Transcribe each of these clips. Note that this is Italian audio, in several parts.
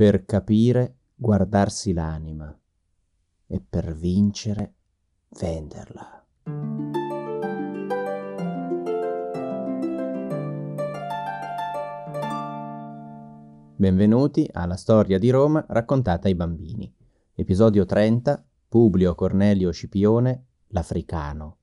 Per capire, guardarsi l'anima e per vincere, venderla. Benvenuti alla storia di Roma raccontata ai bambini. Episodio 30, Publio Cornelio Scipione, l'Africano.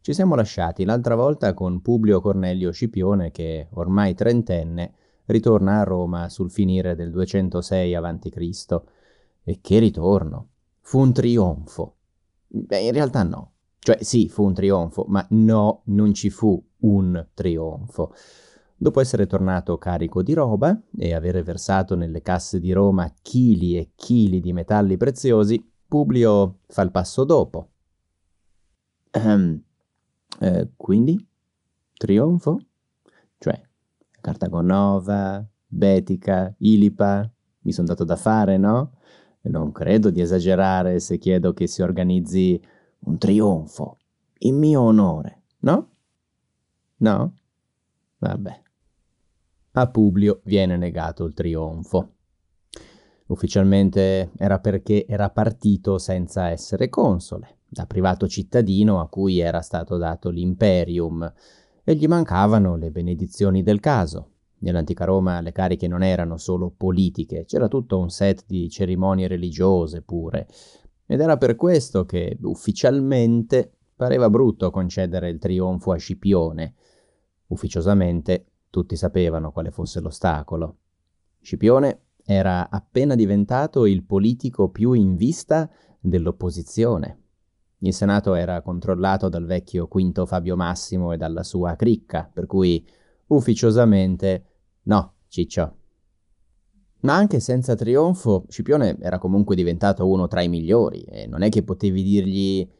Ci siamo lasciati l'altra volta con Publio Cornelio Scipione che, ormai trentenne, ritorna a Roma sul finire del 206 a.C. E che ritorno! Fu un trionfo. Beh, in realtà no. Cioè sì, fu un trionfo, ma no, non ci fu un trionfo. Dopo essere tornato carico di roba e avere versato nelle casse di Roma chili e chili di metalli preziosi, Publio fa il passo dopo. Ehm, eh, quindi? Trionfo? Cioè, Cartagonova, Betica, Ilipa, mi sono dato da fare, no? Non credo di esagerare se chiedo che si organizzi un trionfo in mio onore, no? No? Vabbè. A Publio viene negato il trionfo. Ufficialmente era perché era partito senza essere console da privato cittadino a cui era stato dato l'imperium, e gli mancavano le benedizioni del caso. Nell'antica Roma le cariche non erano solo politiche, c'era tutto un set di cerimonie religiose pure, ed era per questo che ufficialmente pareva brutto concedere il trionfo a Scipione. Ufficiosamente tutti sapevano quale fosse l'ostacolo. Scipione era appena diventato il politico più in vista dell'opposizione. Il Senato era controllato dal vecchio Quinto Fabio Massimo e dalla sua cricca, per cui ufficiosamente no, ciccio. Ma anche senza trionfo, Scipione era comunque diventato uno tra i migliori e non è che potevi dirgli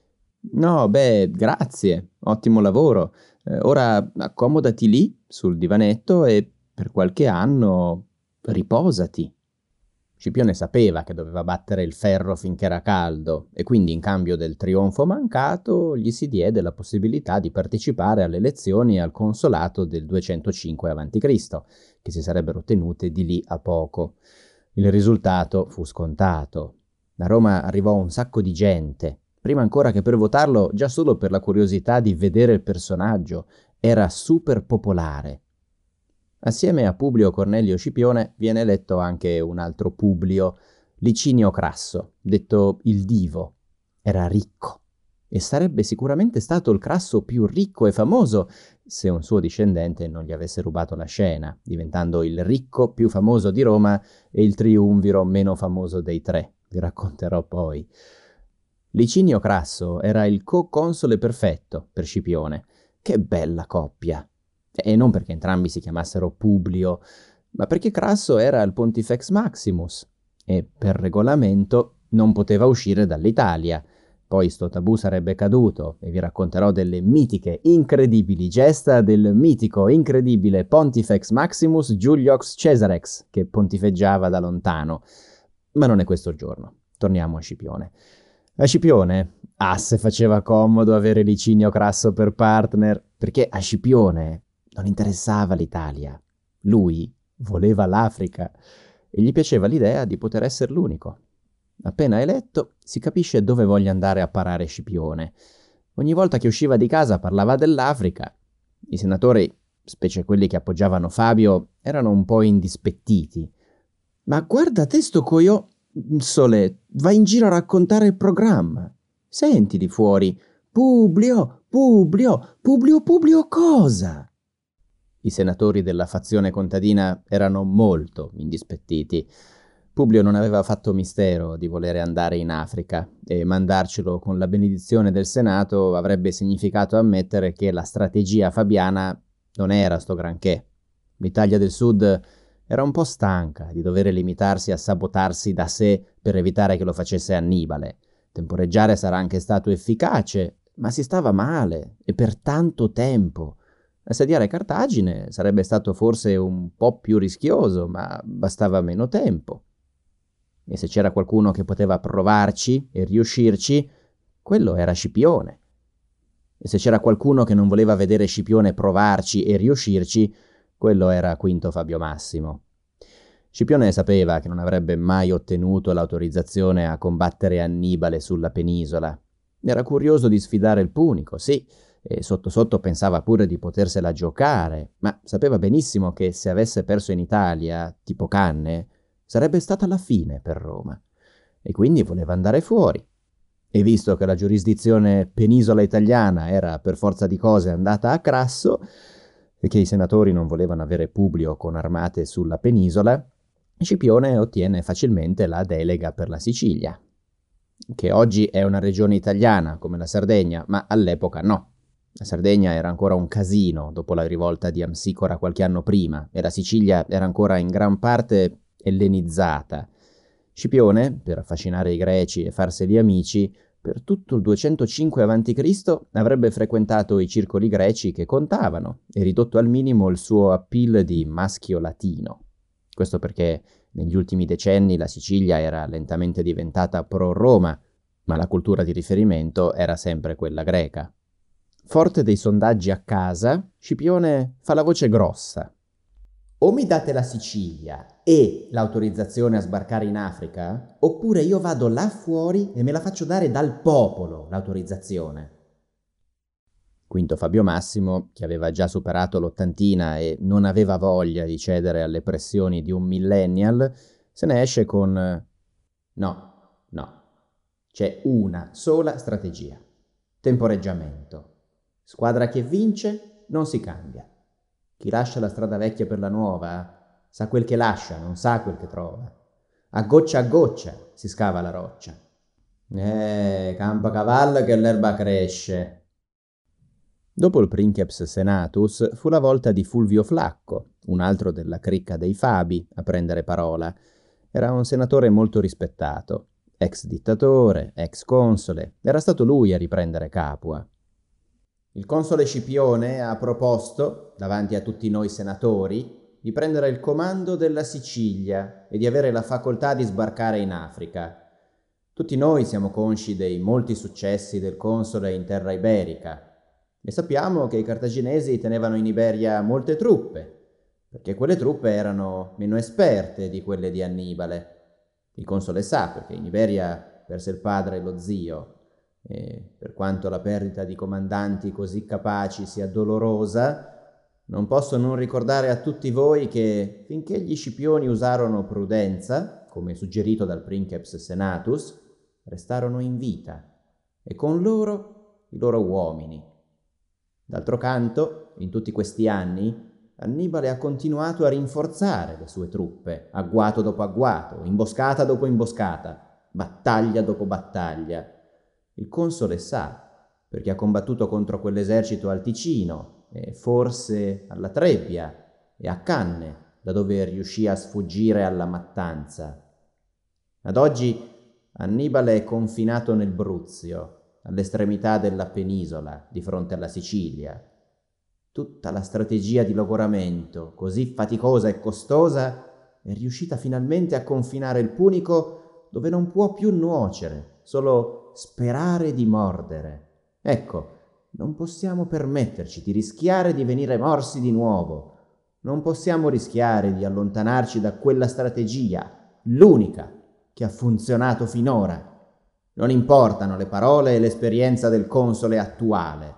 no, beh, grazie, ottimo lavoro, eh, ora accomodati lì sul divanetto e per qualche anno riposati. Scipione sapeva che doveva battere il ferro finché era caldo e quindi in cambio del trionfo mancato gli si diede la possibilità di partecipare alle elezioni al consolato del 205 a.C., che si sarebbero tenute di lì a poco. Il risultato fu scontato. A Roma arrivò un sacco di gente, prima ancora che per votarlo, già solo per la curiosità di vedere il personaggio, era super popolare Assieme a Publio Cornelio Scipione viene eletto anche un altro Publio, Licinio Crasso, detto il Divo. Era ricco e sarebbe sicuramente stato il Crasso più ricco e famoso se un suo discendente non gli avesse rubato la scena, diventando il ricco più famoso di Roma e il triumviro meno famoso dei tre. Vi racconterò poi. Licinio Crasso era il co-console perfetto per Scipione. Che bella coppia! E non perché entrambi si chiamassero Publio, ma perché Crasso era il Pontifex Maximus e per regolamento non poteva uscire dall'Italia. Poi sto tabù sarebbe caduto e vi racconterò delle mitiche, incredibili gesta del mitico, incredibile Pontifex Maximus Giuliox Cesarex che pontifeggiava da lontano. Ma non è questo il giorno. Torniamo a Scipione. A Scipione, ah se faceva comodo avere Licinio Crasso per partner, perché a Scipione non interessava l'Italia. Lui voleva l'Africa e gli piaceva l'idea di poter essere l'unico. Appena eletto, si capisce dove voglia andare a parare Scipione. Ogni volta che usciva di casa parlava dell'Africa. I senatori, specie quelli che appoggiavano Fabio, erano un po' indispettiti. Ma guarda te sto coio... Sole, vai in giro a raccontare il programma. Senti di fuori. Publio, Publio, Publio, Publio cosa? I senatori della fazione contadina erano molto indispettiti. Publio non aveva fatto mistero di volere andare in Africa e mandarcelo con la benedizione del Senato avrebbe significato ammettere che la strategia fabiana non era sto granché. L'Italia del Sud era un po' stanca di dover limitarsi a sabotarsi da sé per evitare che lo facesse Annibale. Temporeggiare sarà anche stato efficace, ma si stava male e per tanto tempo. Assediare Cartagine sarebbe stato forse un po' più rischioso, ma bastava meno tempo. E se c'era qualcuno che poteva provarci e riuscirci, quello era Scipione. E se c'era qualcuno che non voleva vedere Scipione provarci e riuscirci, quello era Quinto Fabio Massimo. Scipione sapeva che non avrebbe mai ottenuto l'autorizzazione a combattere Annibale sulla penisola. Era curioso di sfidare il Punico, sì, e sotto sotto pensava pure di potersela giocare, ma sapeva benissimo che se avesse perso in Italia, tipo Canne, sarebbe stata la fine per Roma. E quindi voleva andare fuori. E visto che la giurisdizione penisola italiana era per forza di cose andata a crasso, e che i senatori non volevano avere Publio con armate sulla penisola, Scipione ottiene facilmente la delega per la Sicilia, che oggi è una regione italiana come la Sardegna, ma all'epoca no. La Sardegna era ancora un casino dopo la rivolta di Amsicora qualche anno prima e la Sicilia era ancora in gran parte ellenizzata. Scipione, per affascinare i greci e farseli amici, per tutto il 205 a.C. avrebbe frequentato i circoli greci che contavano e ridotto al minimo il suo appeal di maschio latino. Questo perché negli ultimi decenni la Sicilia era lentamente diventata pro-Roma, ma la cultura di riferimento era sempre quella greca. Forte dei sondaggi a casa, Scipione fa la voce grossa. O mi date la Sicilia e l'autorizzazione a sbarcare in Africa, oppure io vado là fuori e me la faccio dare dal popolo l'autorizzazione. Quinto Fabio Massimo, che aveva già superato l'ottantina e non aveva voglia di cedere alle pressioni di un millennial, se ne esce con no, no. C'è una sola strategia. Temporeggiamento. Squadra che vince non si cambia. Chi lascia la strada vecchia per la nuova sa quel che lascia, non sa quel che trova. A goccia a goccia si scava la roccia. Eh, campa cavallo che l'erba cresce, Dopo il princeps senatus fu la volta di Fulvio Flacco, un altro della cricca dei Fabi, a prendere parola. Era un senatore molto rispettato, ex dittatore, ex console, era stato lui a riprendere Capua. Il console Scipione ha proposto, davanti a tutti noi senatori, di prendere il comando della Sicilia e di avere la facoltà di sbarcare in Africa. Tutti noi siamo consci dei molti successi del console in terra iberica, e sappiamo che i cartaginesi tenevano in Iberia molte truppe, perché quelle truppe erano meno esperte di quelle di Annibale. Il console sa perché in Iberia perse il padre e lo zio, e per quanto la perdita di comandanti così capaci sia dolorosa, non posso non ricordare a tutti voi che finché gli scipioni usarono prudenza, come suggerito dal princeps senatus, restarono in vita, e con loro i loro uomini, D'altro canto, in tutti questi anni, Annibale ha continuato a rinforzare le sue truppe, agguato dopo agguato, imboscata dopo imboscata, battaglia dopo battaglia. Il console sa, perché ha combattuto contro quell'esercito al Ticino, e forse alla Trebbia e a Canne, da dove riuscì a sfuggire alla mattanza. Ad oggi Annibale è confinato nel Bruzio, all'estremità della penisola, di fronte alla Sicilia. Tutta la strategia di logoramento, così faticosa e costosa, è riuscita finalmente a confinare il Punico dove non può più nuocere, solo sperare di mordere. Ecco, non possiamo permetterci di rischiare di venire morsi di nuovo. Non possiamo rischiare di allontanarci da quella strategia, l'unica che ha funzionato finora. Non importano le parole e l'esperienza del console attuale.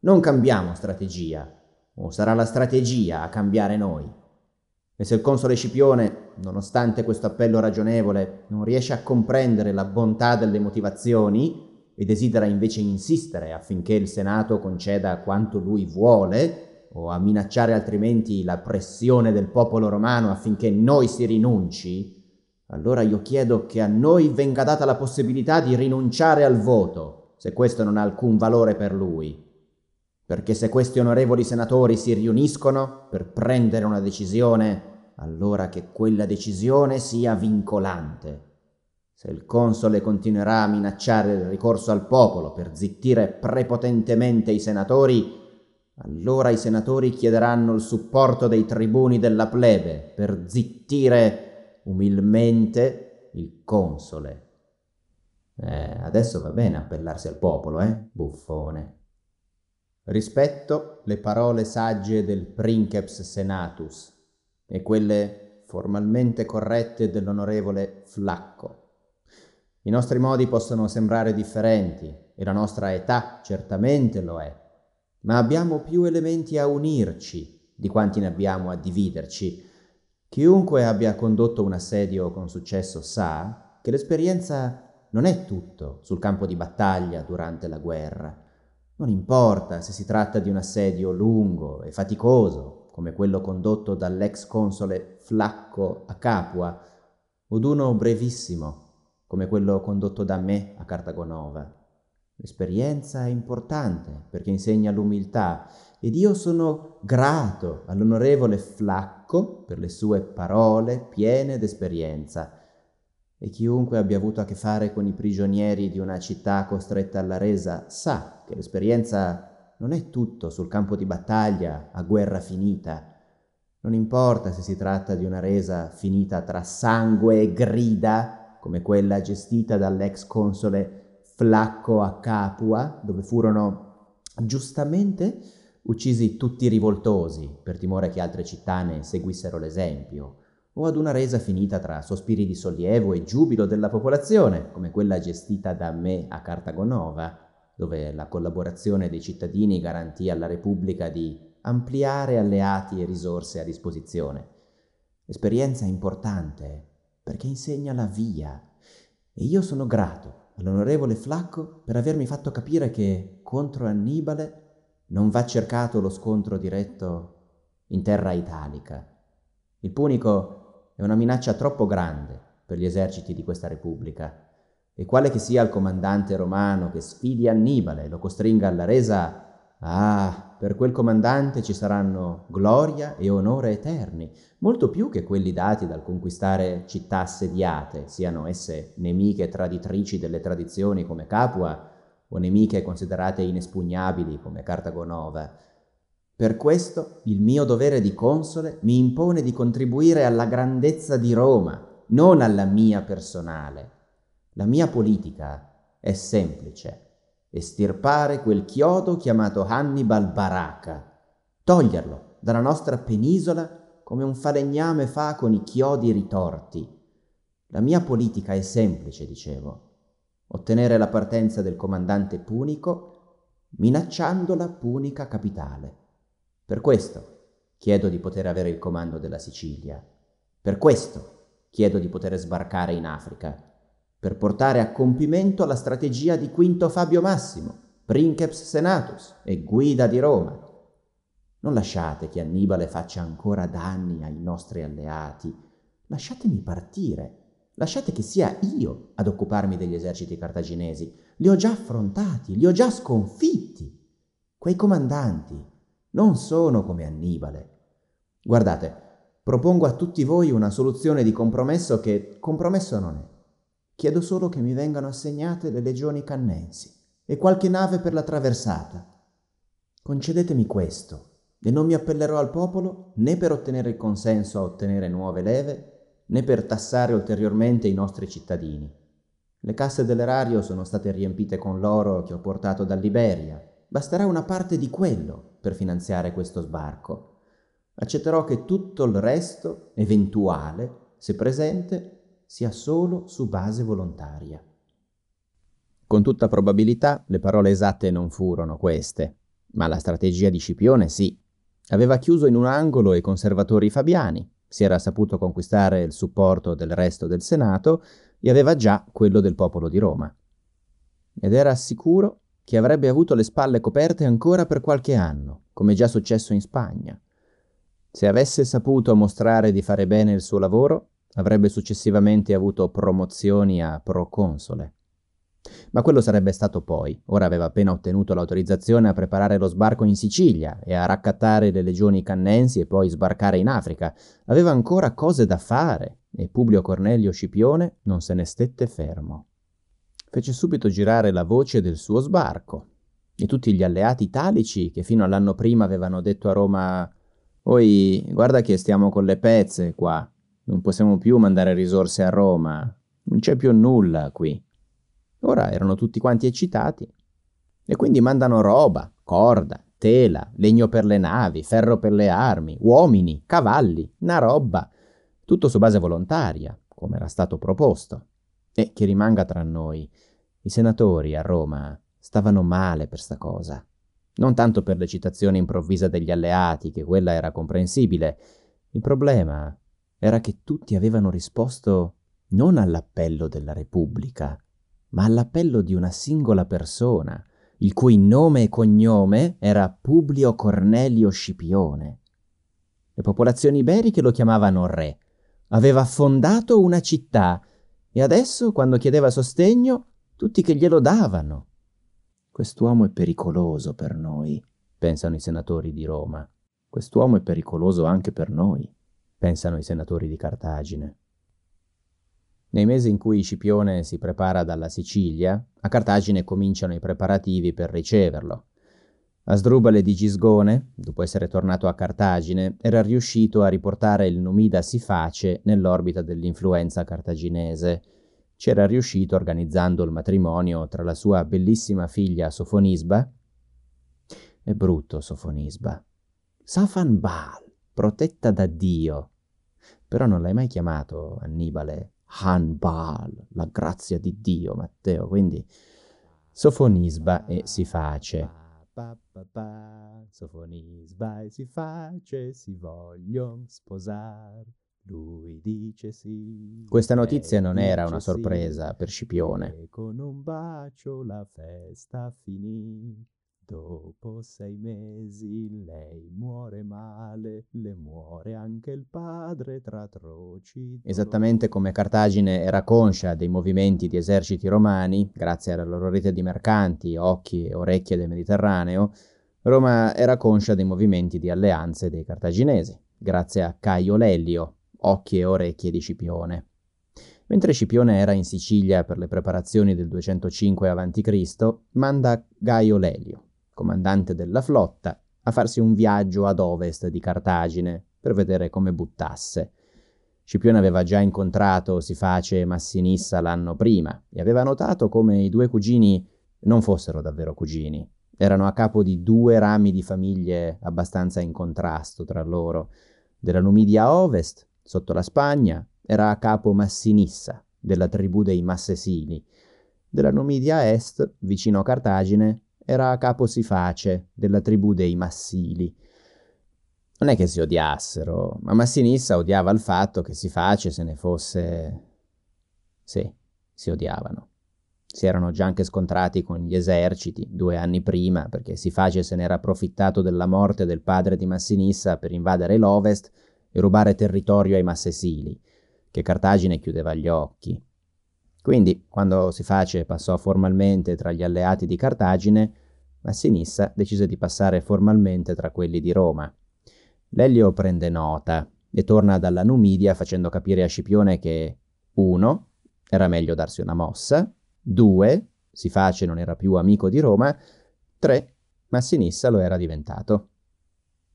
Non cambiamo strategia, o sarà la strategia a cambiare noi. E se il console Scipione, nonostante questo appello ragionevole, non riesce a comprendere la bontà delle motivazioni e desidera invece insistere affinché il Senato conceda quanto lui vuole, o a minacciare altrimenti la pressione del popolo romano affinché noi si rinunci, allora io chiedo che a noi venga data la possibilità di rinunciare al voto, se questo non ha alcun valore per lui. Perché se questi onorevoli senatori si riuniscono per prendere una decisione, allora che quella decisione sia vincolante. Se il console continuerà a minacciare il ricorso al popolo per zittire prepotentemente i senatori, allora i senatori chiederanno il supporto dei tribuni della plebe per zittire umilmente il console. Eh, adesso va bene appellarsi al popolo, eh? Buffone. Rispetto le parole sagge del princeps senatus e quelle formalmente corrette dell'onorevole Flacco. I nostri modi possono sembrare differenti e la nostra età certamente lo è, ma abbiamo più elementi a unirci di quanti ne abbiamo a dividerci. Chiunque abbia condotto un assedio con successo sa che l'esperienza non è tutto sul campo di battaglia durante la guerra. Non importa se si tratta di un assedio lungo e faticoso, come quello condotto dall'ex console Flacco a Capua, o d'uno brevissimo, come quello condotto da me a Cartagonova. L'esperienza è importante perché insegna l'umiltà ed io sono grato all'onorevole Flacco per le sue parole piene d'esperienza. E chiunque abbia avuto a che fare con i prigionieri di una città costretta alla resa sa che l'esperienza non è tutto sul campo di battaglia a guerra finita. Non importa se si tratta di una resa finita tra sangue e grida come quella gestita dall'ex console Flacco a Capua, dove furono giustamente uccisi tutti i rivoltosi per timore che altre città ne seguissero l'esempio, o ad una resa finita tra sospiri di sollievo e giubilo della popolazione, come quella gestita da me a Cartagonova, dove la collaborazione dei cittadini garantì alla Repubblica di ampliare alleati e risorse a disposizione. Esperienza importante perché insegna la via. E io sono grato all'onorevole Flacco per avermi fatto capire che contro Annibale non va cercato lo scontro diretto in terra italica. Il Punico è una minaccia troppo grande per gli eserciti di questa Repubblica, e quale che sia il comandante romano che sfidi Annibale e lo costringa alla resa, Ah, per quel comandante ci saranno gloria e onore eterni, molto più che quelli dati dal conquistare città assediate, siano esse nemiche traditrici delle tradizioni come Capua o nemiche considerate inespugnabili come Cartagonova. Per questo il mio dovere di console mi impone di contribuire alla grandezza di Roma, non alla mia personale. La mia politica è semplice estirpare quel chiodo chiamato Hannibal Baraka, toglierlo dalla nostra penisola come un falegname fa con i chiodi ritorti. La mia politica è semplice, dicevo, ottenere la partenza del comandante punico minacciando la punica capitale. Per questo chiedo di poter avere il comando della Sicilia. Per questo chiedo di poter sbarcare in Africa per portare a compimento la strategia di Quinto Fabio Massimo, princeps senatus e guida di Roma. Non lasciate che Annibale faccia ancora danni ai nostri alleati. Lasciatemi partire. Lasciate che sia io ad occuparmi degli eserciti cartaginesi. Li ho già affrontati, li ho già sconfitti. Quei comandanti non sono come Annibale. Guardate, propongo a tutti voi una soluzione di compromesso che compromesso non è. Chiedo solo che mi vengano assegnate le legioni cannensi e qualche nave per la traversata. Concedetemi questo, e non mi appellerò al popolo né per ottenere il consenso a ottenere nuove leve, né per tassare ulteriormente i nostri cittadini. Le casse dell'erario sono state riempite con l'oro che ho portato dall'Iberia. Basterà una parte di quello per finanziare questo sbarco. Accetterò che tutto il resto, eventuale, se presente, sia solo su base volontaria. Con tutta probabilità le parole esatte non furono queste, ma la strategia di Scipione sì. Aveva chiuso in un angolo i conservatori fabiani, si era saputo conquistare il supporto del resto del Senato e aveva già quello del popolo di Roma. Ed era sicuro che avrebbe avuto le spalle coperte ancora per qualche anno, come già successo in Spagna. Se avesse saputo mostrare di fare bene il suo lavoro, avrebbe successivamente avuto promozioni a proconsole. Ma quello sarebbe stato poi. Ora aveva appena ottenuto l'autorizzazione a preparare lo sbarco in Sicilia e a raccattare le legioni cannensi e poi sbarcare in Africa. Aveva ancora cose da fare e Publio Cornelio Scipione non se ne stette fermo. Fece subito girare la voce del suo sbarco e tutti gli alleati italici che fino all'anno prima avevano detto a Roma Oi, guarda che stiamo con le pezze qua, non possiamo più mandare risorse a Roma. Non c'è più nulla qui. Ora erano tutti quanti eccitati. E quindi mandano roba, corda, tela, legno per le navi, ferro per le armi, uomini, cavalli, una roba. Tutto su base volontaria, come era stato proposto. E che rimanga tra noi, i senatori a Roma stavano male per sta cosa. Non tanto per l'eccitazione improvvisa degli alleati, che quella era comprensibile. Il problema era che tutti avevano risposto non all'appello della Repubblica, ma all'appello di una singola persona, il cui nome e cognome era Publio Cornelio Scipione. Le popolazioni iberiche lo chiamavano re. Aveva fondato una città e adesso, quando chiedeva sostegno, tutti che glielo davano. Quest'uomo è pericoloso per noi, pensano i senatori di Roma. Quest'uomo è pericoloso anche per noi, pensano i senatori di Cartagine. Nei mesi in cui Scipione si prepara dalla Sicilia, a Cartagine cominciano i preparativi per riceverlo. Asdrubale di Gisgone, dopo essere tornato a Cartagine, era riuscito a riportare il Numida Siface nell'orbita dell'influenza cartaginese. C'era riuscito organizzando il matrimonio tra la sua bellissima figlia Sofonisba. È brutto Sofonisba. Safan Baal, protetta da Dio. Però non l'hai mai chiamato Annibale Hanbal, la grazia di Dio, Matteo. Quindi Sofonisba e si face. Sofonisba e si face, si vogliono sposare. Lui dice sì. Questa notizia non era una sorpresa sì, per Scipione. con un bacio la festa finì. Dopo sei mesi lei muore male, le muore anche il padre tra atroci. Esattamente come Cartagine era conscia dei movimenti di eserciti romani, grazie alla loro rete di mercanti, occhi e orecchie del Mediterraneo, Roma era conscia dei movimenti di alleanze dei cartaginesi, grazie a Caio Lellio, occhi e orecchie di Scipione. Mentre Scipione era in Sicilia per le preparazioni del 205 a.C., manda Gaio Lelio, comandante della flotta, a farsi un viaggio ad ovest di Cartagine per vedere come buttasse. Scipione aveva già incontrato Siface e Massinissa l'anno prima e aveva notato come i due cugini non fossero davvero cugini. Erano a capo di due rami di famiglie abbastanza in contrasto tra loro. Della Numidia ovest, sotto la Spagna, era a capo Massinissa, della tribù dei Massesini. Della Numidia est, vicino a Cartagine, era capo Siface, della tribù dei Massili. Non è che si odiassero, ma Massinissa odiava il fatto che Siface se ne fosse... Sì, si odiavano. Si erano già anche scontrati con gli eserciti due anni prima, perché Siface se n'era approfittato della morte del padre di Massinissa per invadere l'Ovest e rubare territorio ai Massesili, che Cartagine chiudeva gli occhi. Quindi, quando Siface passò formalmente tra gli alleati di Cartagine, Massinissa decise di passare formalmente tra quelli di Roma. Lelio prende nota e torna dalla Numidia facendo capire a Scipione che 1. era meglio darsi una mossa, 2. Siface non era più amico di Roma, 3. Massinissa lo era diventato.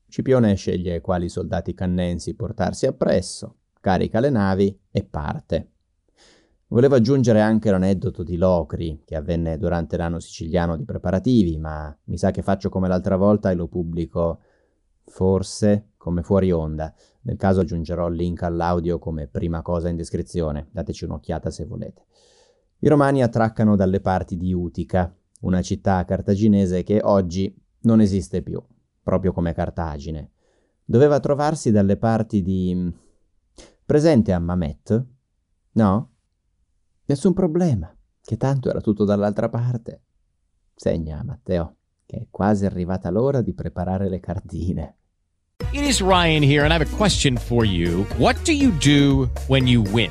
Scipione sceglie quali soldati cannensi portarsi appresso, carica le navi e parte. Volevo aggiungere anche l'aneddoto di Locri, che avvenne durante l'anno siciliano di preparativi, ma mi sa che faccio come l'altra volta e lo pubblico forse come fuori onda. Nel caso aggiungerò il link all'audio come prima cosa in descrizione, dateci un'occhiata se volete. I romani attraccano dalle parti di Utica, una città cartaginese che oggi non esiste più, proprio come Cartagine. Doveva trovarsi dalle parti di... presente a Mamet? No? Nessun problema, che tanto era tutto dall'altra parte. Segna, Matteo, che è quasi arrivata l'ora di preparare le cardine. It is Ryan here and I have a question for you. What do you do when you win?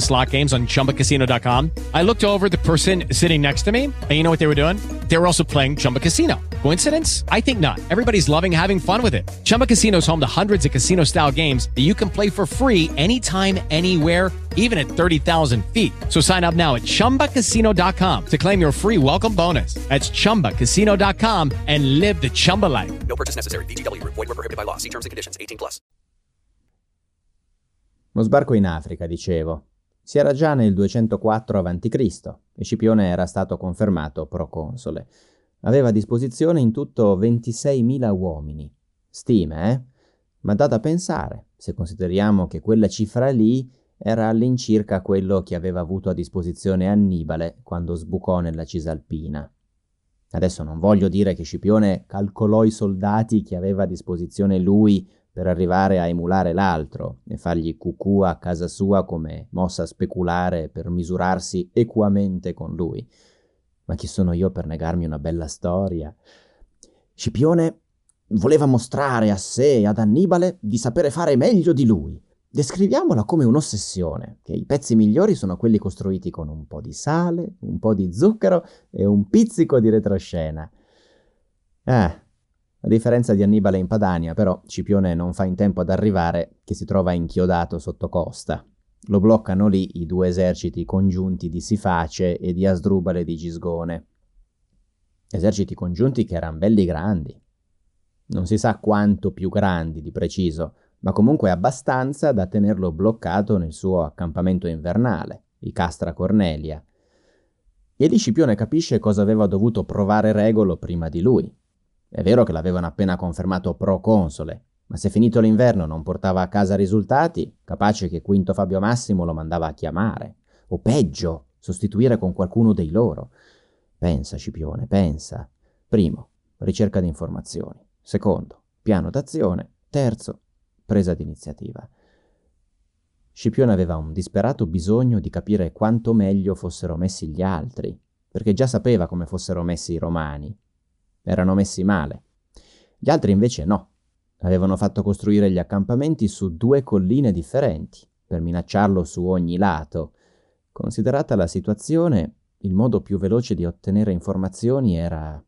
slot games on ChumbaCasino.com. I looked over the person sitting next to me, and you know what they were doing? They were also playing Chumba Casino. Coincidence? I think not. Everybody's loving having fun with it. Chumba Casino is home to hundreds of casino style games that you can play for free anytime, anywhere, even at 30,000 feet. So sign up now at chumbacasino.com to claim your free welcome bonus. That's chumbacasino.com and live the Chumba life. No purchase necessary. VGW Group. Void were prohibited by law. See terms and conditions. 18 plus. Lo sbarco in Africa, dicevo. Si era già nel 204 a.C. e Scipione era stato confermato proconsole. Aveva a disposizione in tutto 26.000 uomini. Stime, eh? Ma da da pensare, se consideriamo che quella cifra lì era all'incirca quello che aveva avuto a disposizione Annibale quando sbucò nella Cisalpina. Adesso non voglio dire che Scipione calcolò i soldati che aveva a disposizione lui per arrivare a emulare l'altro e fargli cucù a casa sua come mossa speculare per misurarsi equamente con lui. Ma chi sono io per negarmi una bella storia? Scipione voleva mostrare a sé e ad Annibale di sapere fare meglio di lui. Descriviamola come un'ossessione, che i pezzi migliori sono quelli costruiti con un po' di sale, un po' di zucchero e un pizzico di retroscena. Eh, a differenza di Annibale in Padania, però, Scipione non fa in tempo ad arrivare che si trova inchiodato sotto costa. Lo bloccano lì i due eserciti congiunti di Siface e di Asdrubale di Gisgone. Eserciti congiunti che erano belli grandi. Non si sa quanto più grandi di preciso, ma comunque abbastanza da tenerlo bloccato nel suo accampamento invernale, i Castra Cornelia. E lì Scipione capisce cosa aveva dovuto provare Regolo prima di lui. È vero che l'avevano appena confermato proconsole, ma se finito l'inverno non portava a casa risultati, capace che Quinto Fabio Massimo lo mandava a chiamare, o peggio, sostituire con qualcuno dei loro. Pensa, Scipione, pensa. Primo, ricerca di informazioni. Secondo, piano d'azione. Terzo, presa d'iniziativa. Scipione aveva un disperato bisogno di capire quanto meglio fossero messi gli altri, perché già sapeva come fossero messi i romani. Erano messi male. Gli altri invece no avevano fatto costruire gli accampamenti su due colline differenti, per minacciarlo su ogni lato. Considerata la situazione, il modo più veloce di ottenere informazioni era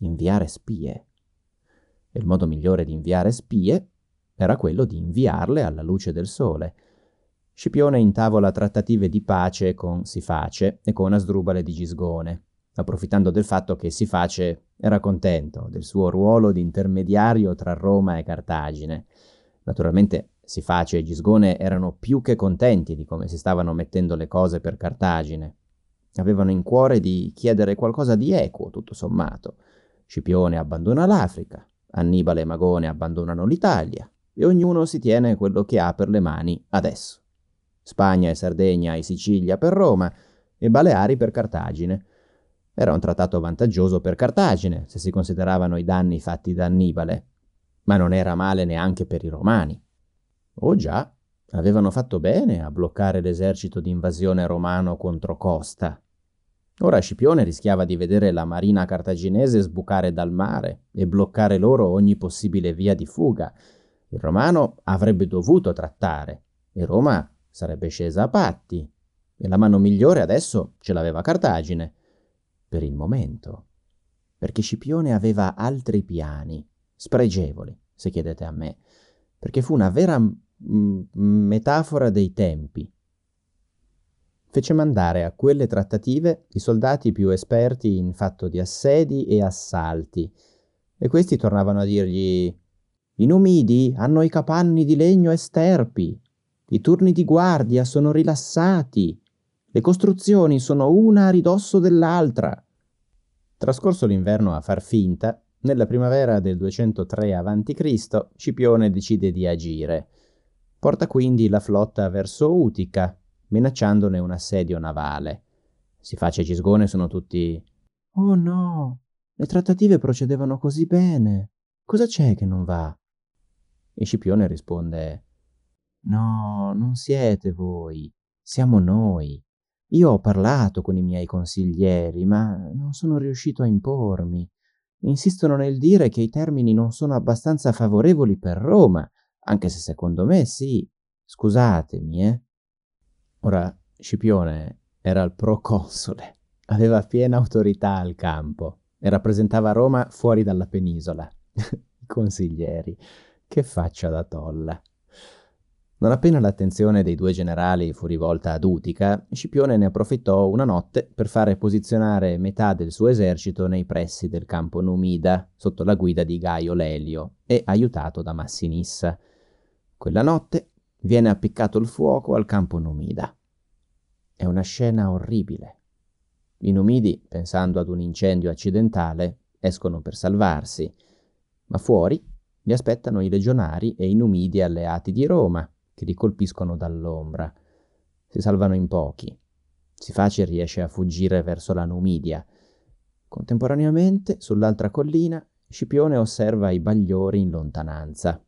inviare spie. E il modo migliore di inviare spie era quello di inviarle alla luce del sole. Scipione intavola trattative di pace con Siface e con Asdrubale di Gisgone, approfittando del fatto che Siface era contento del suo ruolo di intermediario tra Roma e Cartagine. Naturalmente Siface e Gisgone erano più che contenti di come si stavano mettendo le cose per Cartagine. Avevano in cuore di chiedere qualcosa di equo, tutto sommato. Scipione abbandona l'Africa, Annibale e Magone abbandonano l'Italia e ognuno si tiene quello che ha per le mani adesso. Spagna e Sardegna e Sicilia per Roma e Baleari per Cartagine. Era un trattato vantaggioso per Cartagine, se si consideravano i danni fatti da Annibale, ma non era male neanche per i romani. Oh già, avevano fatto bene a bloccare l'esercito di invasione romano contro Costa. Ora Scipione rischiava di vedere la marina cartaginese sbucare dal mare e bloccare loro ogni possibile via di fuga. Il romano avrebbe dovuto trattare e Roma sarebbe scesa a patti. E la mano migliore adesso ce l'aveva Cartagine per il momento, perché Scipione aveva altri piani, spregevoli, se chiedete a me, perché fu una vera m- metafora dei tempi. Fece mandare a quelle trattative i soldati più esperti in fatto di assedi e assalti, e questi tornavano a dirgli i numidi hanno i capanni di legno e sterpi, i turni di guardia sono rilassati, le costruzioni sono una a ridosso dell'altra. Trascorso l'inverno a far finta, nella primavera del 203 a.C. Scipione decide di agire. Porta quindi la flotta verso Utica, minacciandone un assedio navale. Si face Gisgone sono tutti Oh no, le trattative procedevano così bene. Cosa c'è che non va? E Scipione risponde No, non siete voi, siamo noi. Io ho parlato con i miei consiglieri, ma non sono riuscito a impormi. Insistono nel dire che i termini non sono abbastanza favorevoli per Roma, anche se secondo me sì. Scusatemi, eh. Ora, Scipione era il proconsole, aveva piena autorità al campo e rappresentava Roma fuori dalla penisola. I consiglieri. Che faccia da tolla. Non appena l'attenzione dei due generali fu rivolta ad Utica, Scipione ne approfittò una notte per fare posizionare metà del suo esercito nei pressi del campo Numida, sotto la guida di Gaio Lelio e aiutato da Massinissa. Quella notte viene appiccato il fuoco al campo Numida. È una scena orribile. I Numidi, pensando ad un incendio accidentale, escono per salvarsi, ma fuori li aspettano i legionari e i Numidi alleati di Roma, che li colpiscono dall'ombra. Si salvano in pochi. Sifaci riesce a fuggire verso la Numidia. Contemporaneamente, sull'altra collina, Scipione osserva i bagliori in lontananza.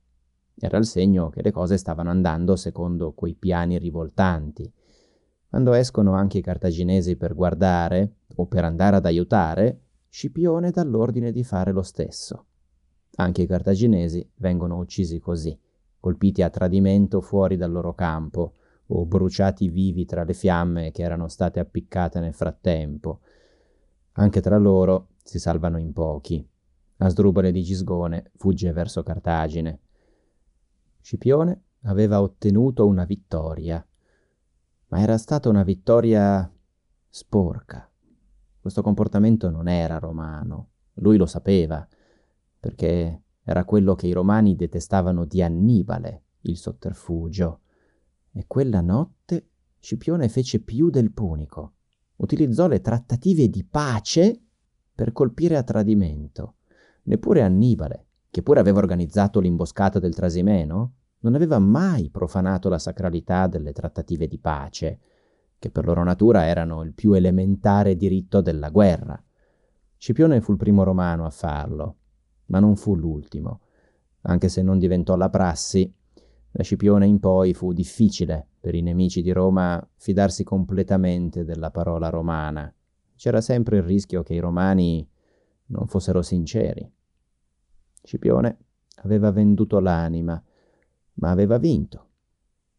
Era il segno che le cose stavano andando secondo quei piani rivoltanti. Quando escono anche i cartaginesi per guardare o per andare ad aiutare, Scipione dà l'ordine di fare lo stesso. Anche i cartaginesi vengono uccisi così colpiti a tradimento fuori dal loro campo o bruciati vivi tra le fiamme che erano state appiccate nel frattempo. Anche tra loro si salvano in pochi. Asdrubale di Gisgone fugge verso Cartagine. Scipione aveva ottenuto una vittoria, ma era stata una vittoria sporca. Questo comportamento non era romano, lui lo sapeva, perché era quello che i romani detestavano di Annibale, il sotterfugio. E quella notte Scipione fece più del punico. Utilizzò le trattative di pace per colpire a tradimento. Neppure Annibale, che pure aveva organizzato l'imboscata del Trasimeno, non aveva mai profanato la sacralità delle trattative di pace, che per loro natura erano il più elementare diritto della guerra. Scipione fu il primo romano a farlo, ma non fu l'ultimo. Anche se non diventò la prassi, da Scipione in poi fu difficile per i nemici di Roma fidarsi completamente della parola romana. C'era sempre il rischio che i romani non fossero sinceri. Scipione aveva venduto l'anima, ma aveva vinto.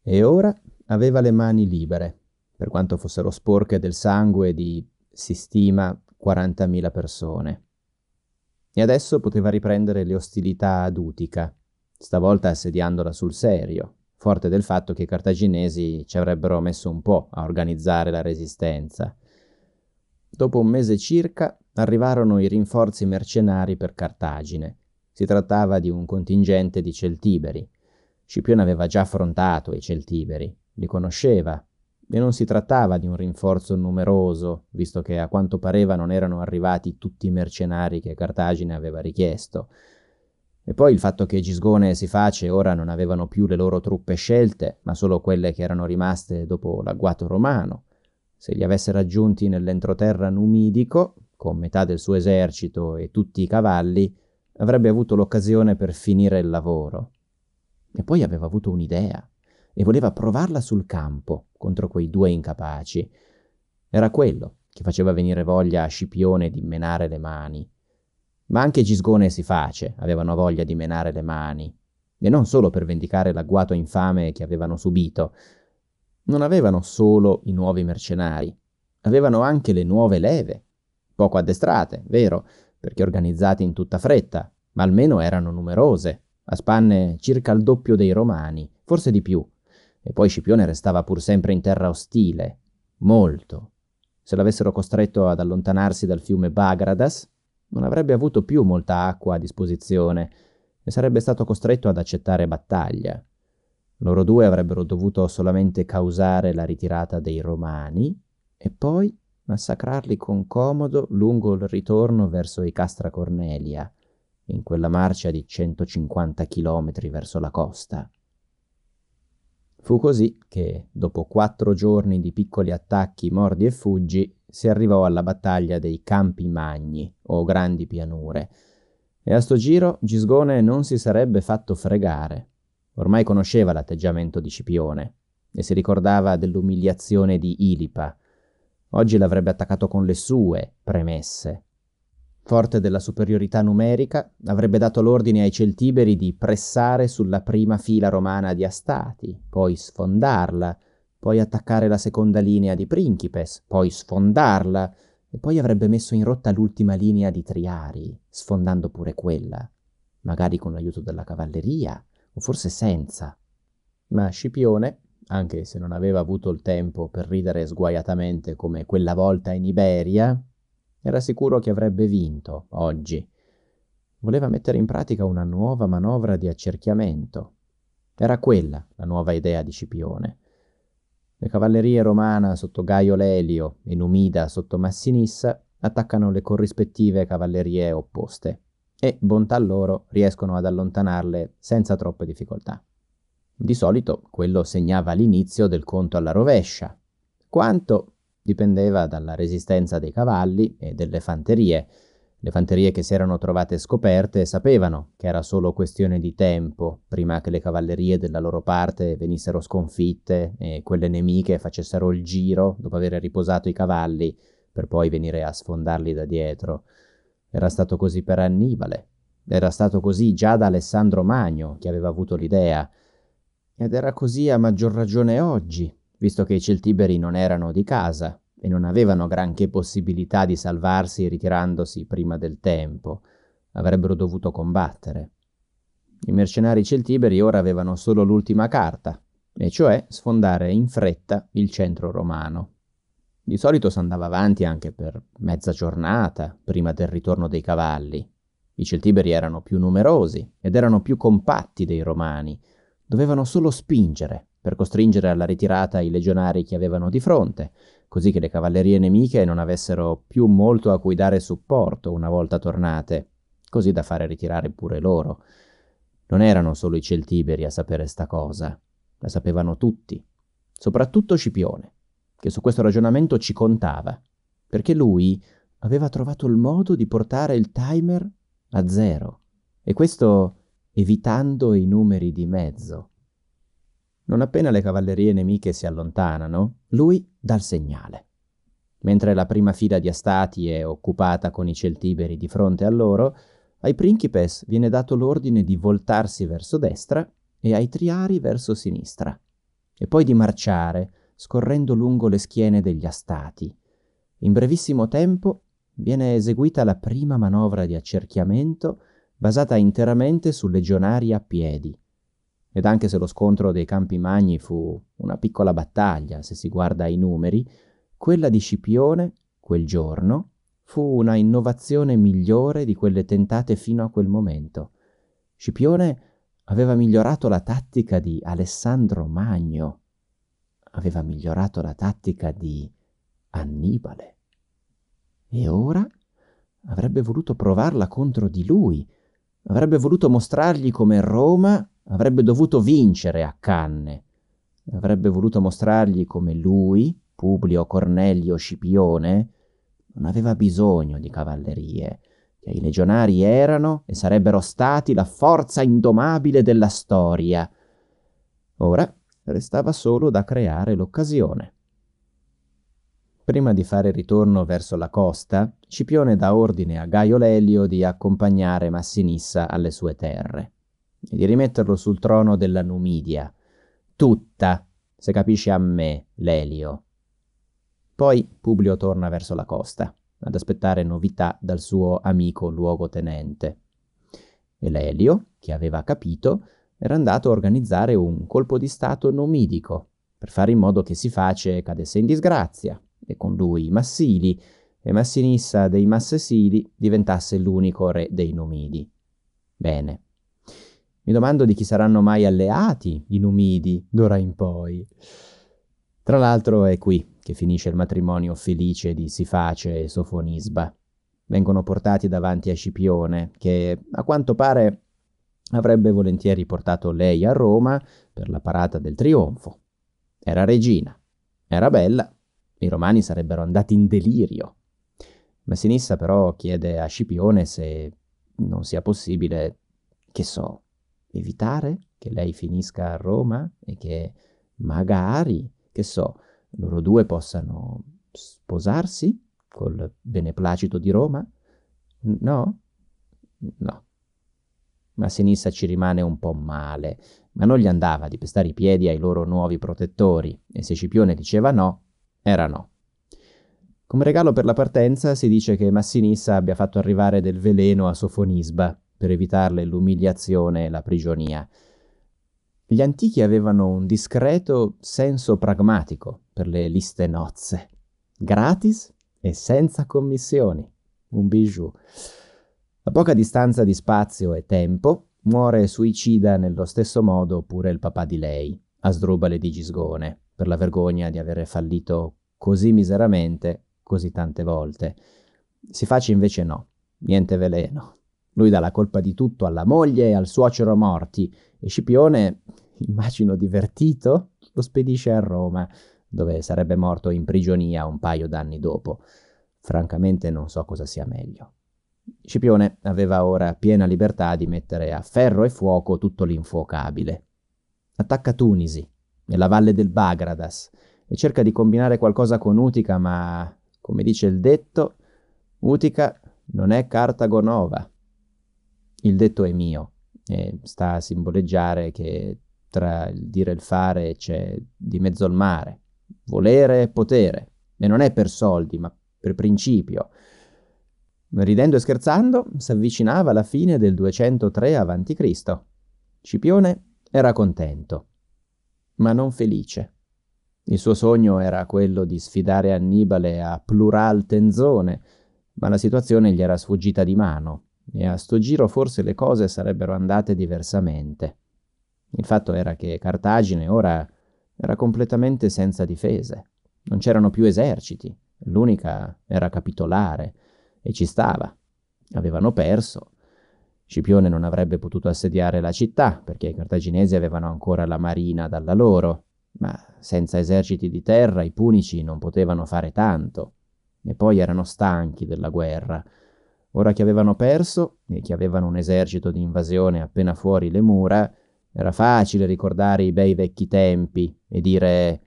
E ora aveva le mani libere, per quanto fossero sporche del sangue di, si stima, 40.000 persone e adesso poteva riprendere le ostilità ad Utica, stavolta assediandola sul serio, forte del fatto che i cartaginesi ci avrebbero messo un po' a organizzare la resistenza. Dopo un mese circa arrivarono i rinforzi mercenari per Cartagine. Si trattava di un contingente di Celtiberi. Scipione aveva già affrontato i Celtiberi, li conosceva e non si trattava di un rinforzo numeroso, visto che a quanto pareva non erano arrivati tutti i mercenari che Cartagine aveva richiesto. E poi il fatto che Gisgone e Siface ora non avevano più le loro truppe scelte, ma solo quelle che erano rimaste dopo l'agguato romano. Se li avesse raggiunti nell'entroterra numidico, con metà del suo esercito e tutti i cavalli, avrebbe avuto l'occasione per finire il lavoro. E poi aveva avuto un'idea e voleva provarla sul campo contro quei due incapaci. Era quello che faceva venire voglia a Scipione di menare le mani. Ma anche Gisgone e Siface avevano voglia di menare le mani, e non solo per vendicare l'agguato infame che avevano subito. Non avevano solo i nuovi mercenari, avevano anche le nuove leve, poco addestrate, vero, perché organizzate in tutta fretta, ma almeno erano numerose, a spanne circa il doppio dei romani, forse di più. E poi Scipione restava pur sempre in terra ostile. Molto. Se l'avessero costretto ad allontanarsi dal fiume Bagradas, non avrebbe avuto più molta acqua a disposizione e sarebbe stato costretto ad accettare battaglia. Loro due avrebbero dovuto solamente causare la ritirata dei Romani e poi massacrarli con comodo lungo il ritorno verso i Castra Cornelia, in quella marcia di 150 chilometri verso la costa. Fu così che, dopo quattro giorni di piccoli attacchi, mordi e fuggi, si arrivò alla battaglia dei Campi Magni, o Grandi Pianure, e a sto giro Gisgone non si sarebbe fatto fregare. Ormai conosceva l'atteggiamento di Scipione e si ricordava dell'umiliazione di Ilipa. Oggi l'avrebbe attaccato con le sue premesse, Forte della superiorità numerica, avrebbe dato l'ordine ai Celtiberi di pressare sulla prima fila romana di Astati, poi sfondarla, poi attaccare la seconda linea di Principes, poi sfondarla e poi avrebbe messo in rotta l'ultima linea di Triari, sfondando pure quella, magari con l'aiuto della cavalleria, o forse senza. Ma Scipione, anche se non aveva avuto il tempo per ridere sguaiatamente come quella volta in Iberia, era sicuro che avrebbe vinto oggi. Voleva mettere in pratica una nuova manovra di accerchiamento. Era quella la nuova idea di Scipione. Le cavallerie romana sotto Gaio Lelio e Numida sotto Massinissa attaccano le corrispettive cavallerie opposte e, bontà loro, riescono ad allontanarle senza troppe difficoltà. Di solito quello segnava l'inizio del conto alla rovescia. Quanto dipendeva dalla resistenza dei cavalli e delle fanterie, le fanterie che si erano trovate scoperte sapevano che era solo questione di tempo prima che le cavallerie della loro parte venissero sconfitte e quelle nemiche facessero il giro dopo aver riposato i cavalli per poi venire a sfondarli da dietro. Era stato così per Annibale, era stato così già da Alessandro Magno che aveva avuto l'idea, ed era così a maggior ragione oggi, visto che i Celtiberi non erano di casa e non avevano granché possibilità di salvarsi ritirandosi prima del tempo. Avrebbero dovuto combattere. I mercenari celtiberi ora avevano solo l'ultima carta, e cioè sfondare in fretta il centro romano. Di solito si andava avanti anche per mezza giornata prima del ritorno dei cavalli. I celtiberi erano più numerosi ed erano più compatti dei romani. Dovevano solo spingere per costringere alla ritirata i legionari che avevano di fronte, così che le cavallerie nemiche non avessero più molto a cui dare supporto una volta tornate, così da fare ritirare pure loro. Non erano solo i celtiberi a sapere sta cosa, la sapevano tutti, soprattutto Scipione, che su questo ragionamento ci contava, perché lui aveva trovato il modo di portare il timer a zero, e questo evitando i numeri di mezzo. Non appena le cavallerie nemiche si allontanano, lui dà il segnale. Mentre la prima fila di astati è occupata con i celtiberi di fronte a loro, ai principes viene dato l'ordine di voltarsi verso destra e ai triari verso sinistra, e poi di marciare, scorrendo lungo le schiene degli astati. In brevissimo tempo viene eseguita la prima manovra di accerchiamento basata interamente su legionari a piedi, ed anche se lo scontro dei Campi Magni fu una piccola battaglia, se si guarda ai numeri, quella di Scipione, quel giorno, fu una innovazione migliore di quelle tentate fino a quel momento. Scipione aveva migliorato la tattica di Alessandro Magno, aveva migliorato la tattica di Annibale. E ora avrebbe voluto provarla contro di lui, avrebbe voluto mostrargli come Roma avrebbe dovuto vincere a Canne. Avrebbe voluto mostrargli come lui, Publio Cornelio Scipione, non aveva bisogno di cavallerie, che i legionari erano e sarebbero stati la forza indomabile della storia. Ora restava solo da creare l'occasione. Prima di fare ritorno verso la costa, Scipione dà ordine a Gaio Lelio di accompagnare Massinissa alle sue terre e di rimetterlo sul trono della Numidia. Tutta, se capisci a me, Lelio. Poi Publio torna verso la costa, ad aspettare novità dal suo amico luogotenente. E Lelio, che aveva capito, era andato a organizzare un colpo di stato numidico, per fare in modo che Siface cadesse in disgrazia, e con lui Massili, e Massinissa dei Massesili diventasse l'unico re dei Numidi. Bene, mi domando di chi saranno mai alleati i Numidi d'ora in poi. Tra l'altro è qui che finisce il matrimonio felice di Siface e Sofonisba. Vengono portati davanti a Scipione, che a quanto pare avrebbe volentieri portato lei a Roma per la parata del trionfo. Era regina, era bella, i romani sarebbero andati in delirio. Massinissa però chiede a Scipione se non sia possibile, che so, evitare che lei finisca a Roma e che magari, che so, loro due possano sposarsi col beneplacito di Roma? No? No. Ma Sinissa ci rimane un po' male, ma non gli andava di pestare i piedi ai loro nuovi protettori, e se Scipione diceva no, era no. Come regalo per la partenza si dice che Massinissa abbia fatto arrivare del veleno a Sofonisba per evitarle l'umiliazione e la prigionia. Gli antichi avevano un discreto senso pragmatico per le liste nozze, gratis e senza commissioni. Un bijou. A poca distanza di spazio e tempo muore suicida nello stesso modo pure il papà di lei, Asdrubale di Gisgone, per la vergogna di avere fallito così miseramente così tante volte. Si face invece no, niente veleno. Lui dà la colpa di tutto alla moglie e al suocero morti e Scipione, immagino divertito, lo spedisce a Roma, dove sarebbe morto in prigionia un paio d'anni dopo. Francamente non so cosa sia meglio. Scipione aveva ora piena libertà di mettere a ferro e fuoco tutto l'infuocabile. Attacca Tunisi, nella valle del Bagradas, e cerca di combinare qualcosa con Utica, ma, come dice il detto, Utica non è Cartago Nova. Il detto è mio e sta a simboleggiare che tra il dire e il fare c'è di mezzo il mare, volere e potere, e non è per soldi, ma per principio. Ridendo e scherzando, si avvicinava la fine del 203 a.C. Scipione era contento, ma non felice. Il suo sogno era quello di sfidare Annibale a plural tenzone, ma la situazione gli era sfuggita di mano e a sto giro forse le cose sarebbero andate diversamente. Il fatto era che Cartagine ora era completamente senza difese, non c'erano più eserciti, l'unica era capitolare e ci stava. Avevano perso. Scipione non avrebbe potuto assediare la città perché i cartaginesi avevano ancora la marina dalla loro ma senza eserciti di terra i punici non potevano fare tanto, e poi erano stanchi della guerra. Ora che avevano perso e che avevano un esercito di invasione appena fuori le mura, era facile ricordare i bei vecchi tempi e dire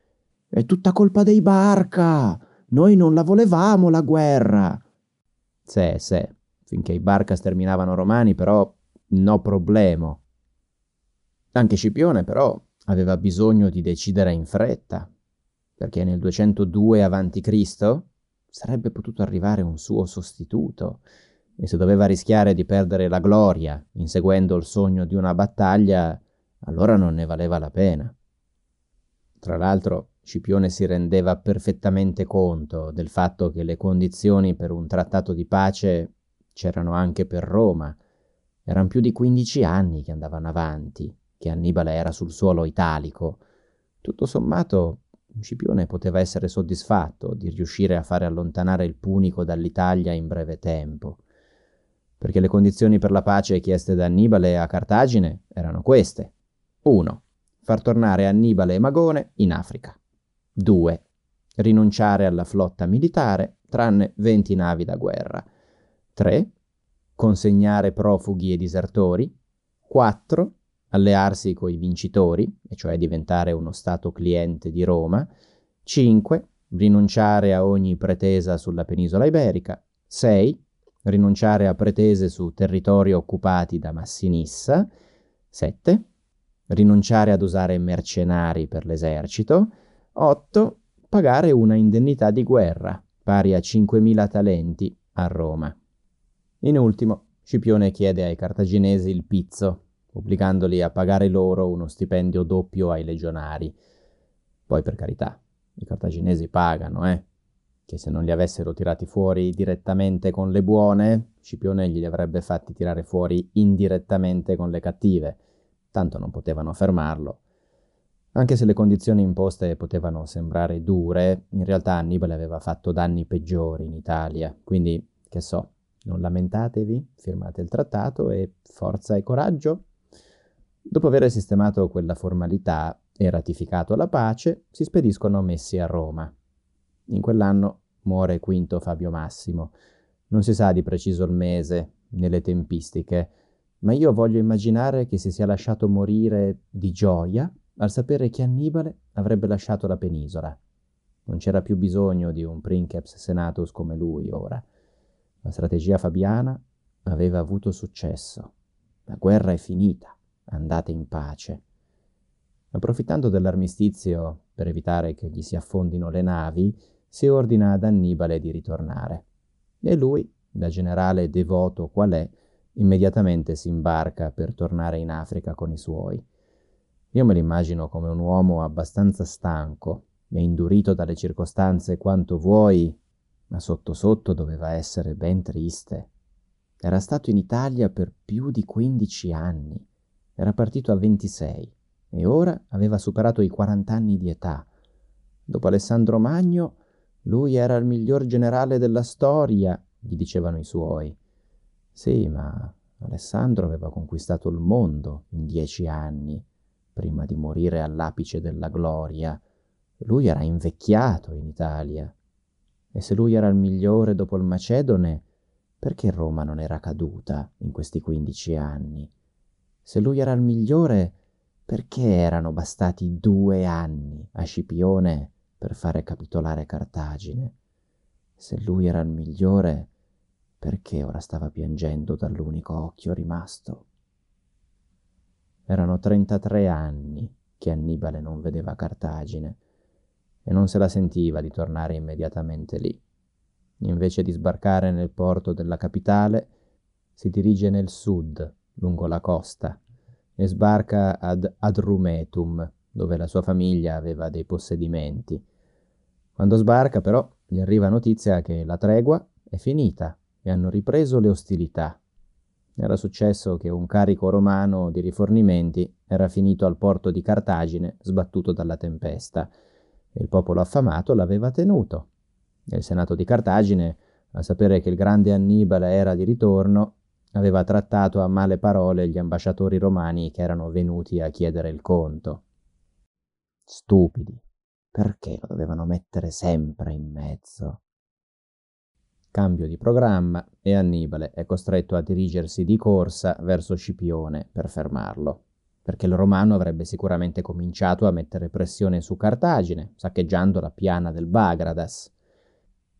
È tutta colpa dei Barca! Noi non la volevamo la guerra! Se, se, finché i Barca sterminavano romani, però no problemo. Anche Scipione, però, aveva bisogno di decidere in fretta, perché nel 202 a.C. sarebbe potuto arrivare un suo sostituto, e se doveva rischiare di perdere la gloria inseguendo il sogno di una battaglia, allora non ne valeva la pena. Tra l'altro, Scipione si rendeva perfettamente conto del fatto che le condizioni per un trattato di pace c'erano anche per Roma. Erano più di 15 anni che andavano avanti che Annibale era sul suolo italico. Tutto sommato, Scipione poteva essere soddisfatto di riuscire a fare allontanare il Punico dall'Italia in breve tempo, perché le condizioni per la pace chieste da Annibale a Cartagine erano queste. 1. Far tornare Annibale e Magone in Africa. 2. Rinunciare alla flotta militare, tranne 20 navi da guerra. 3. Consegnare profughi e disertori. 4 allearsi coi vincitori, e cioè diventare uno Stato cliente di Roma, 5. rinunciare a ogni pretesa sulla penisola iberica, 6. Rinunciare a pretese su territori occupati da Massinissa, 7. rinunciare ad usare mercenari per l'esercito, 8. pagare una indennità di guerra, pari a 5.000 talenti, a Roma. In ultimo, Scipione chiede ai cartaginesi il pizzo obbligandoli a pagare loro uno stipendio doppio ai legionari. Poi, per carità, i cartaginesi pagano, eh? Che se non li avessero tirati fuori direttamente con le buone, Scipione gli avrebbe fatti tirare fuori indirettamente con le cattive. Tanto non potevano fermarlo. Anche se le condizioni imposte potevano sembrare dure, in realtà Annibale aveva fatto danni peggiori in Italia, quindi, che so, non lamentatevi, firmate il trattato e forza e coraggio. Dopo aver sistemato quella formalità e ratificato la pace, si spediscono messi a Roma. In quell'anno muore Quinto Fabio Massimo. Non si sa di preciso il mese né le tempistiche, ma io voglio immaginare che si sia lasciato morire di gioia al sapere che Annibale avrebbe lasciato la penisola. Non c'era più bisogno di un princeps senatus come lui ora. La strategia fabiana aveva avuto successo. La guerra è finita andate in pace. Approfittando dell'armistizio per evitare che gli si affondino le navi, si ordina ad Annibale di ritornare. E lui, da generale devoto qual è, immediatamente si imbarca per tornare in Africa con i suoi. Io me l'immagino come un uomo abbastanza stanco e indurito dalle circostanze quanto vuoi, ma sotto sotto doveva essere ben triste. Era stato in Italia per più di 15 anni, era partito a 26 e ora aveva superato i 40 anni di età. Dopo Alessandro Magno, lui era il miglior generale della storia, gli dicevano i suoi. Sì, ma Alessandro aveva conquistato il mondo in dieci anni, prima di morire all'apice della gloria. Lui era invecchiato in Italia. E se lui era il migliore dopo il Macedone, perché Roma non era caduta in questi quindici anni? Se lui era il migliore, perché erano bastati due anni a Scipione per fare capitolare Cartagine? Se lui era il migliore, perché ora stava piangendo dall'unico occhio rimasto? Erano 33 anni che Annibale non vedeva Cartagine e non se la sentiva di tornare immediatamente lì. Invece di sbarcare nel porto della capitale, si dirige nel sud, lungo la costa, e sbarca ad Adrumetum, dove la sua famiglia aveva dei possedimenti. Quando sbarca, però, gli arriva notizia che la tregua è finita e hanno ripreso le ostilità. Era successo che un carico romano di rifornimenti era finito al porto di Cartagine, sbattuto dalla tempesta, e il popolo affamato l'aveva tenuto. Il senato di Cartagine, a sapere che il grande Annibale era di ritorno, aveva trattato a male parole gli ambasciatori romani che erano venuti a chiedere il conto. Stupidi, perché lo dovevano mettere sempre in mezzo? Cambio di programma e Annibale è costretto a dirigersi di corsa verso Scipione per fermarlo, perché il romano avrebbe sicuramente cominciato a mettere pressione su Cartagine, saccheggiando la piana del Bagradas.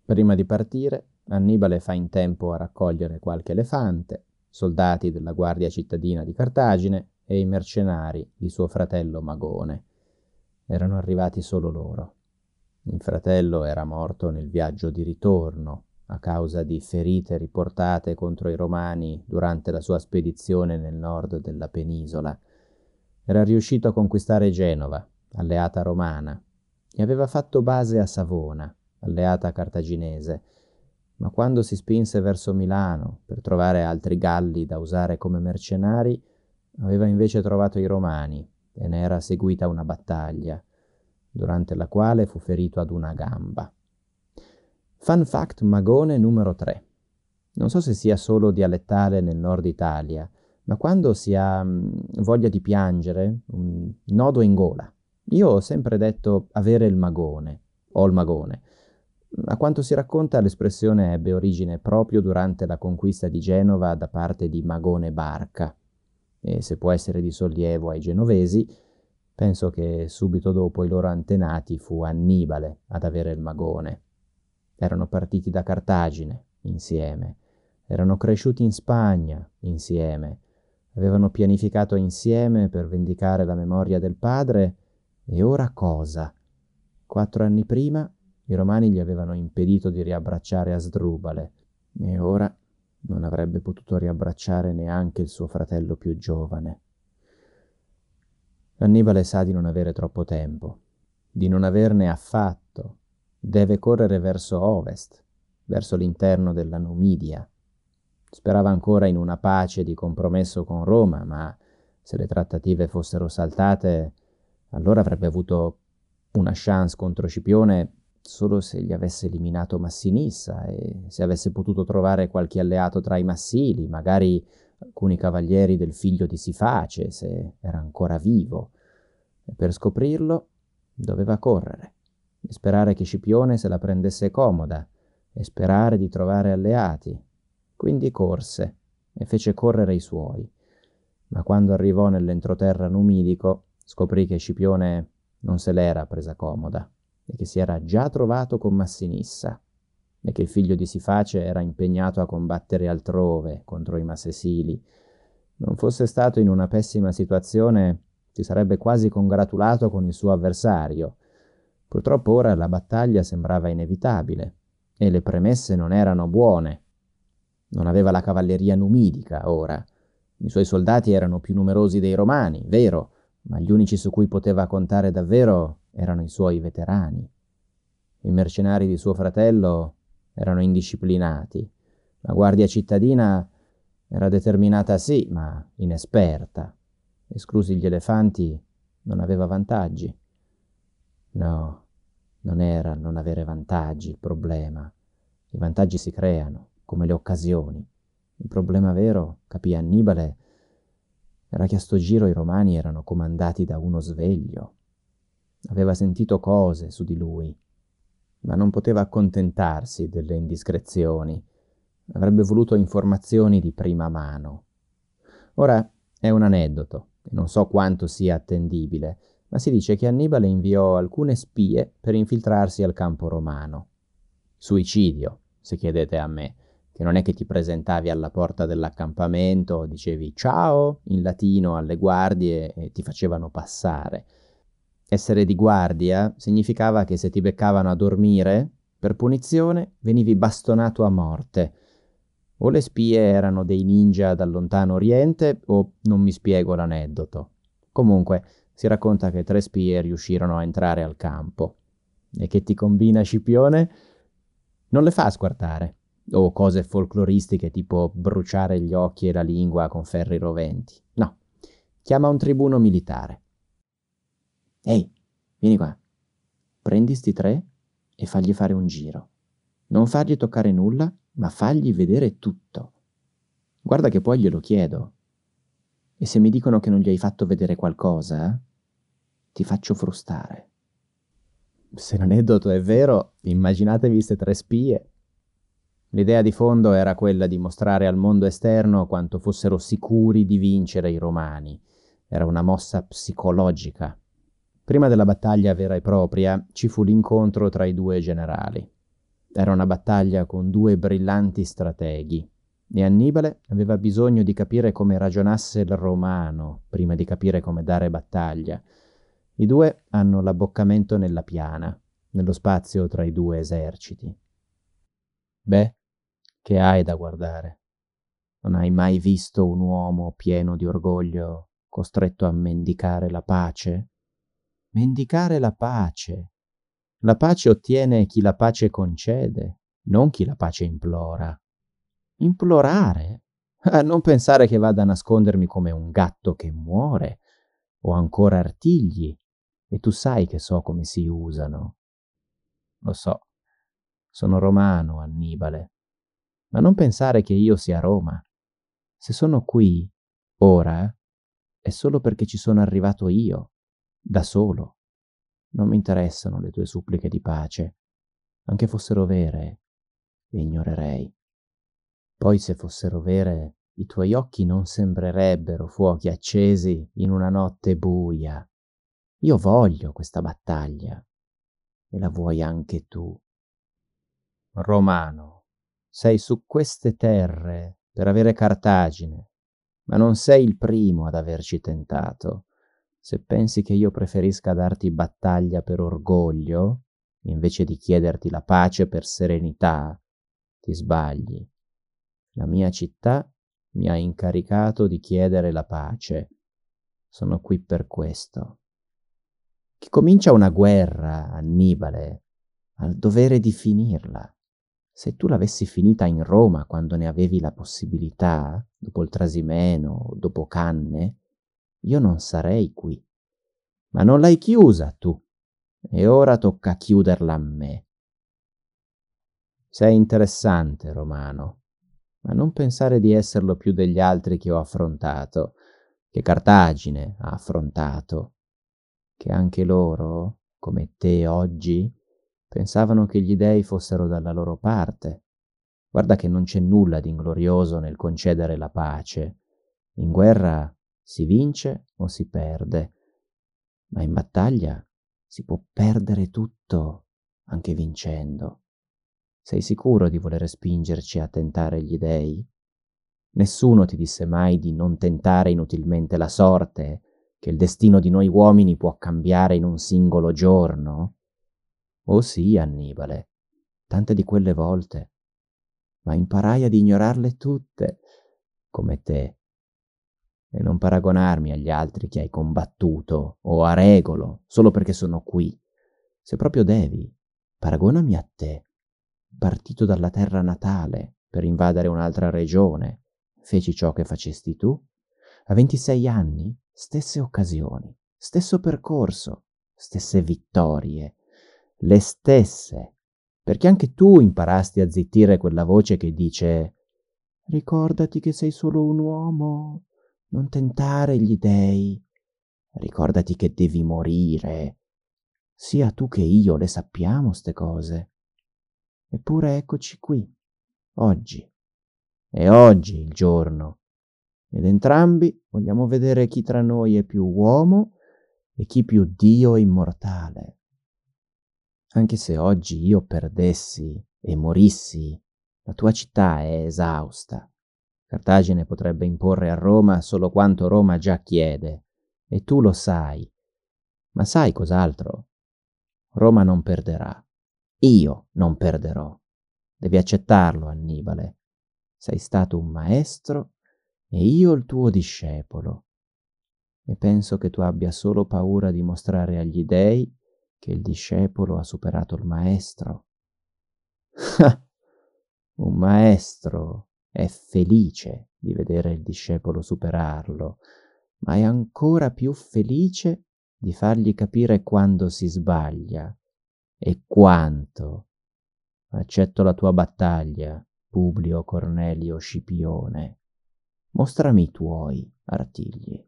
Prima di partire, Annibale fa in tempo a raccogliere qualche elefante, soldati della guardia cittadina di Cartagine e i mercenari di suo fratello Magone. Erano arrivati solo loro. Il fratello era morto nel viaggio di ritorno a causa di ferite riportate contro i romani durante la sua spedizione nel nord della penisola. Era riuscito a conquistare Genova, alleata romana, e aveva fatto base a Savona, alleata cartaginese, ma quando si spinse verso Milano per trovare altri galli da usare come mercenari, aveva invece trovato i romani e ne era seguita una battaglia, durante la quale fu ferito ad una gamba. Fun fact magone numero 3. Non so se sia solo dialettale nel nord Italia, ma quando si ha mm, voglia di piangere, un nodo in gola. Io ho sempre detto avere il magone, o il magone. A quanto si racconta, l'espressione ebbe origine proprio durante la conquista di Genova da parte di Magone Barca. E se può essere di sollievo ai genovesi, penso che subito dopo i loro antenati fu Annibale ad avere il magone. Erano partiti da Cartagine insieme, erano cresciuti in Spagna insieme, avevano pianificato insieme per vendicare la memoria del padre e ora cosa? Quattro anni prima i romani gli avevano impedito di riabbracciare Asdrubale e ora non avrebbe potuto riabbracciare neanche il suo fratello più giovane. Annibale sa di non avere troppo tempo, di non averne affatto Deve correre verso ovest, verso l'interno della Numidia. Sperava ancora in una pace di compromesso con Roma, ma se le trattative fossero saltate, allora avrebbe avuto una chance contro Scipione solo se gli avesse eliminato Massinissa e se avesse potuto trovare qualche alleato tra i Massili, magari alcuni cavalieri del figlio di Siface, se era ancora vivo. E per scoprirlo doveva correre e sperare che Scipione se la prendesse comoda e sperare di trovare alleati. Quindi corse e fece correre i suoi. Ma quando arrivò nell'entroterra numidico, scoprì che Scipione non se l'era presa comoda e che si era già trovato con Massinissa e che il figlio di Siface era impegnato a combattere altrove contro i Massesili. Non fosse stato in una pessima situazione, si sarebbe quasi congratulato con il suo avversario, Purtroppo ora la battaglia sembrava inevitabile e le premesse non erano buone. Non aveva la cavalleria numidica ora. I suoi soldati erano più numerosi dei romani, vero, ma gli unici su cui poteva contare davvero erano i suoi veterani. I mercenari di suo fratello erano indisciplinati. La guardia cittadina era determinata sì, ma inesperta. Esclusi gli elefanti, non aveva vantaggi. No, non era non avere vantaggi il problema. I vantaggi si creano, come le occasioni. Il problema vero, capì Annibale, era che a sto giro i romani erano comandati da uno sveglio. Aveva sentito cose su di lui, ma non poteva accontentarsi delle indiscrezioni. Avrebbe voluto informazioni di prima mano. Ora è un aneddoto, e non so quanto sia attendibile, ma si dice che Annibale inviò alcune spie per infiltrarsi al campo romano. Suicidio, se chiedete a me, che non è che ti presentavi alla porta dell'accampamento, dicevi ciao in latino alle guardie e ti facevano passare. Essere di guardia significava che se ti beccavano a dormire, per punizione venivi bastonato a morte. O le spie erano dei ninja dal lontano oriente o non mi spiego l'aneddoto. Comunque, si racconta che tre spie riuscirono a entrare al campo. E che ti combina Scipione? Non le fa squartare. O cose folcloristiche tipo bruciare gli occhi e la lingua con ferri roventi. No, chiama un tribuno militare. Ehi, vieni qua. Prendi sti tre e fagli fare un giro. Non fargli toccare nulla, ma fagli vedere tutto. Guarda che poi glielo chiedo. E se mi dicono che non gli hai fatto vedere qualcosa, ti faccio frustare. Se l'aneddoto è vero, immaginatevi queste tre spie. L'idea di fondo era quella di mostrare al mondo esterno quanto fossero sicuri di vincere i romani. Era una mossa psicologica. Prima della battaglia vera e propria ci fu l'incontro tra i due generali. Era una battaglia con due brillanti strateghi, e Annibale aveva bisogno di capire come ragionasse il romano prima di capire come dare battaglia. I due hanno l'abboccamento nella piana, nello spazio tra i due eserciti. Beh, che hai da guardare? Non hai mai visto un uomo pieno di orgoglio costretto a mendicare la pace? Mendicare la pace. La pace ottiene chi la pace concede, non chi la pace implora. Implorare? A non pensare che vada a nascondermi come un gatto che muore, o ancora artigli, e tu sai che so come si usano. Lo so, sono romano, Annibale, ma non pensare che io sia Roma. Se sono qui, ora, è solo perché ci sono arrivato io, da solo. Non mi interessano le tue suppliche di pace. Anche fossero vere, le ignorerei. Poi se fossero vere, i tuoi occhi non sembrerebbero fuochi accesi in una notte buia. Io voglio questa battaglia e la vuoi anche tu. Romano, sei su queste terre per avere Cartagine, ma non sei il primo ad averci tentato. Se pensi che io preferisca darti battaglia per orgoglio, invece di chiederti la pace per serenità, ti sbagli. La mia città mi ha incaricato di chiedere la pace. Sono qui per questo che comincia una guerra, Annibale, ha il dovere di finirla. Se tu l'avessi finita in Roma quando ne avevi la possibilità, dopo il Trasimeno, dopo Canne, io non sarei qui. Ma non l'hai chiusa tu, e ora tocca chiuderla a me. Sei interessante, Romano, ma non pensare di esserlo più degli altri che ho affrontato, che Cartagine ha affrontato che anche loro, come te oggi, pensavano che gli dei fossero dalla loro parte. Guarda che non c'è nulla di inglorioso nel concedere la pace. In guerra si vince o si perde, ma in battaglia si può perdere tutto, anche vincendo. Sei sicuro di voler spingerci a tentare gli dei? Nessuno ti disse mai di non tentare inutilmente la sorte che il destino di noi uomini può cambiare in un singolo giorno? Oh sì, Annibale, tante di quelle volte, ma imparai ad ignorarle tutte, come te, e non paragonarmi agli altri che hai combattuto o a Regolo solo perché sono qui. Se proprio devi, paragonami a te, partito dalla terra natale per invadere un'altra regione. Feci ciò che facesti tu. A 26 anni, stesse occasioni, stesso percorso, stesse vittorie, le stesse, perché anche tu imparasti a zittire quella voce che dice Ricordati che sei solo un uomo, non tentare gli dei. Ricordati che devi morire. Sia tu che io le sappiamo ste cose. Eppure eccoci qui, oggi. È oggi il giorno. Ed entrambi vogliamo vedere chi tra noi è più uomo e chi più Dio immortale. Anche se oggi io perdessi e morissi, la tua città è esausta Cartagine potrebbe imporre a Roma solo quanto Roma già chiede, e tu lo sai. Ma sai cos'altro? Roma non perderà. Io non perderò. Devi accettarlo, Annibale. Sei stato un maestro e io il tuo discepolo. E penso che tu abbia solo paura di mostrare agli dei che il discepolo ha superato il maestro. un maestro è felice di vedere il discepolo superarlo, ma è ancora più felice di fargli capire quando si sbaglia e quanto. Accetto la tua battaglia, Publio Cornelio Scipione. Mostrami i tuoi artigli.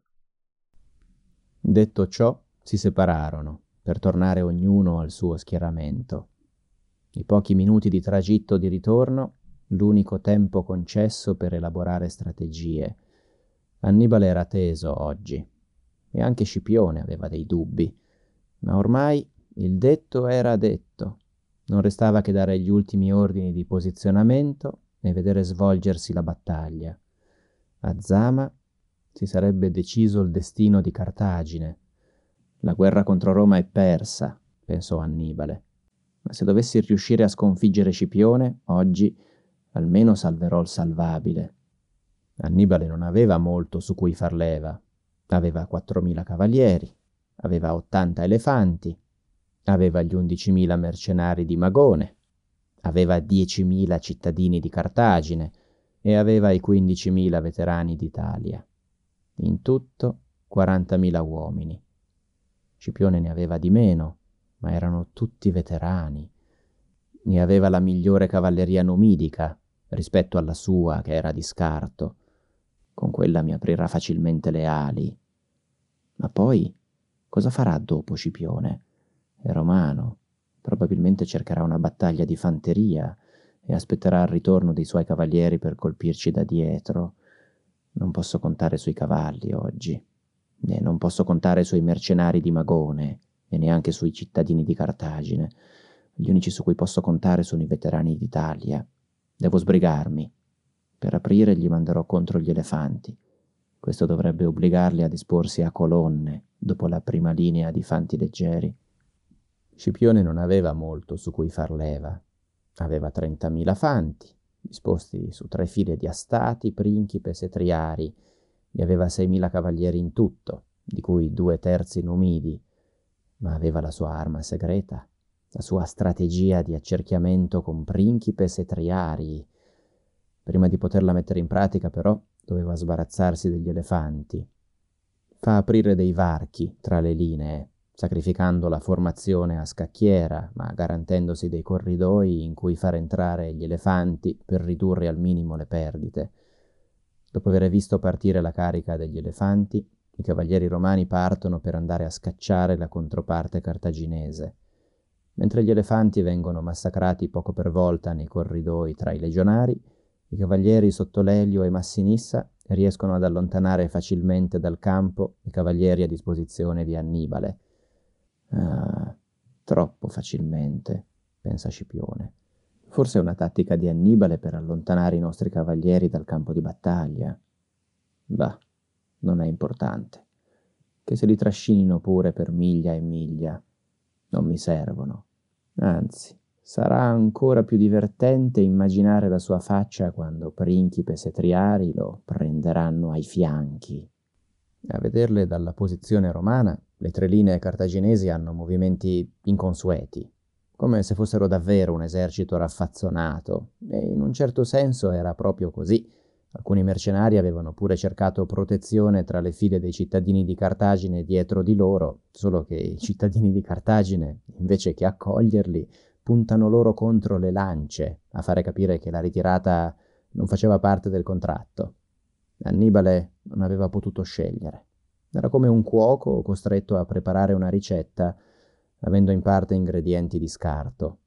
Detto ciò, si separarono per tornare ognuno al suo schieramento. I pochi minuti di tragitto di ritorno l'unico tempo concesso per elaborare strategie. Annibale era teso oggi e anche Scipione aveva dei dubbi, ma ormai il detto era detto. Non restava che dare gli ultimi ordini di posizionamento e vedere svolgersi la battaglia. A Zama si sarebbe deciso il destino di Cartagine. La guerra contro Roma è persa, pensò Annibale. Ma se dovessi riuscire a sconfiggere Scipione, oggi almeno salverò il salvabile. Annibale non aveva molto su cui far leva. Aveva quattromila cavalieri, aveva ottanta elefanti, aveva gli undicimila mercenari di Magone, aveva diecimila cittadini di Cartagine e aveva i quindicimila veterani d'Italia. In tutto quarantamila uomini. Scipione ne aveva di meno, ma erano tutti veterani. Ne aveva la migliore cavalleria numidica, rispetto alla sua che era di scarto. Con quella mi aprirà facilmente le ali. Ma poi cosa farà dopo Scipione? È romano. Probabilmente cercherà una battaglia di fanteria e aspetterà il ritorno dei suoi cavalieri per colpirci da dietro. Non posso contare sui cavalli oggi, e non posso contare sui mercenari di Magone e neanche sui cittadini di Cartagine. Gli unici su cui posso contare sono i veterani d'Italia. Devo sbrigarmi. Per aprire gli manderò contro gli elefanti. Questo dovrebbe obbligarli a disporsi a colonne dopo la prima linea di fanti leggeri. Scipione non aveva molto su cui far leva. Aveva trentamila fanti, disposti su tre file di astati, principes e triari, e aveva seimila cavalieri in tutto, di cui due terzi numidi, ma aveva la sua arma segreta, la sua strategia di accerchiamento con principes e triari. Prima di poterla mettere in pratica, però, doveva sbarazzarsi degli elefanti. Fa aprire dei varchi tra le linee, sacrificando la formazione a scacchiera, ma garantendosi dei corridoi in cui far entrare gli elefanti per ridurre al minimo le perdite. Dopo aver visto partire la carica degli elefanti, i cavalieri romani partono per andare a scacciare la controparte cartaginese mentre gli elefanti vengono massacrati poco per volta nei corridoi tra i legionari, i cavalieri sotto Lelio e Massinissa riescono ad allontanare facilmente dal campo i cavalieri a disposizione di Annibale. Ah, troppo facilmente, pensa Scipione. Forse è una tattica di Annibale per allontanare i nostri cavalieri dal campo di battaglia. Bah, non è importante. Che se li trascinino pure per miglia e miglia. Non mi servono Anzi, sarà ancora più divertente immaginare la sua faccia quando Principes e Triari lo prenderanno ai fianchi. A vederle dalla posizione romana, le tre linee cartaginesi hanno movimenti inconsueti, come se fossero davvero un esercito raffazzonato, e in un certo senso era proprio così. Alcuni mercenari avevano pure cercato protezione tra le file dei cittadini di Cartagine dietro di loro, solo che i cittadini di Cartagine, invece che accoglierli, puntano loro contro le lance, a fare capire che la ritirata non faceva parte del contratto. Annibale non aveva potuto scegliere. Era come un cuoco costretto a preparare una ricetta, avendo in parte ingredienti di scarto.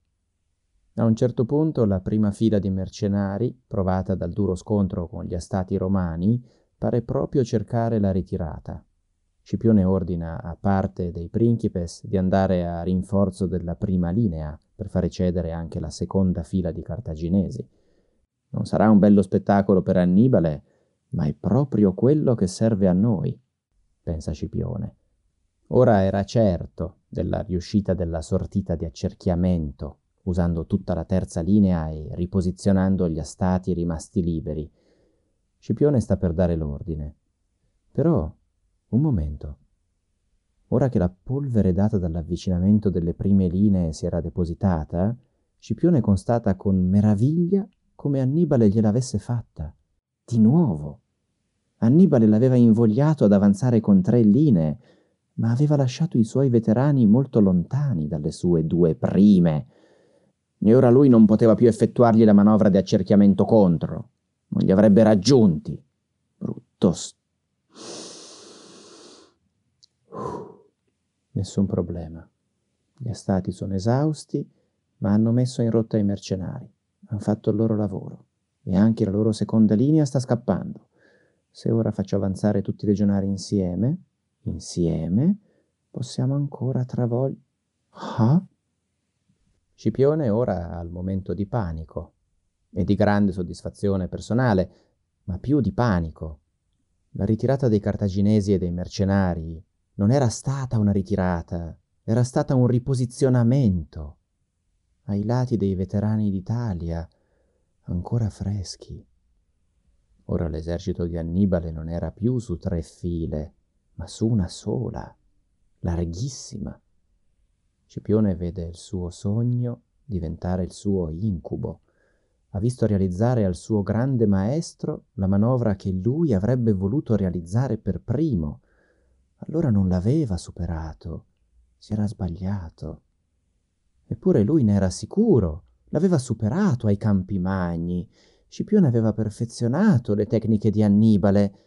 A un certo punto la prima fila di mercenari, provata dal duro scontro con gli astati romani, pare proprio cercare la ritirata. Scipione ordina a parte dei principes di andare a rinforzo della prima linea per fare cedere anche la seconda fila di cartaginesi. Non sarà un bello spettacolo per Annibale, ma è proprio quello che serve a noi, pensa Scipione. Ora era certo della riuscita della sortita di accerchiamento usando tutta la terza linea e riposizionando gli astati rimasti liberi. Scipione sta per dare l'ordine. Però, un momento. Ora che la polvere data dall'avvicinamento delle prime linee si era depositata, Scipione constata con meraviglia come Annibale gliel'avesse fatta. Di nuovo. Annibale l'aveva invogliato ad avanzare con tre linee, ma aveva lasciato i suoi veterani molto lontani dalle sue due prime e ora lui non poteva più effettuargli la manovra di accerchiamento contro. Non li avrebbe raggiunti. Brutto. St- Nessun problema. Gli astati sono esausti, ma hanno messo in rotta i mercenari. Hanno fatto il loro lavoro. E anche la loro seconda linea sta scappando. Se ora faccio avanzare tutti i legionari insieme, insieme, possiamo ancora travolgere. Ah? Scipione ora ha il momento di panico e di grande soddisfazione personale, ma più di panico. La ritirata dei cartaginesi e dei mercenari non era stata una ritirata, era stata un riposizionamento ai lati dei veterani d'Italia, ancora freschi. Ora l'esercito di Annibale non era più su tre file, ma su una sola, larghissima. Scipione vede il suo sogno diventare il suo incubo. Ha visto realizzare al suo grande maestro la manovra che lui avrebbe voluto realizzare per primo. Allora non l'aveva superato, si era sbagliato. Eppure lui ne era sicuro, l'aveva superato ai campi magni. Scipione aveva perfezionato le tecniche di Annibale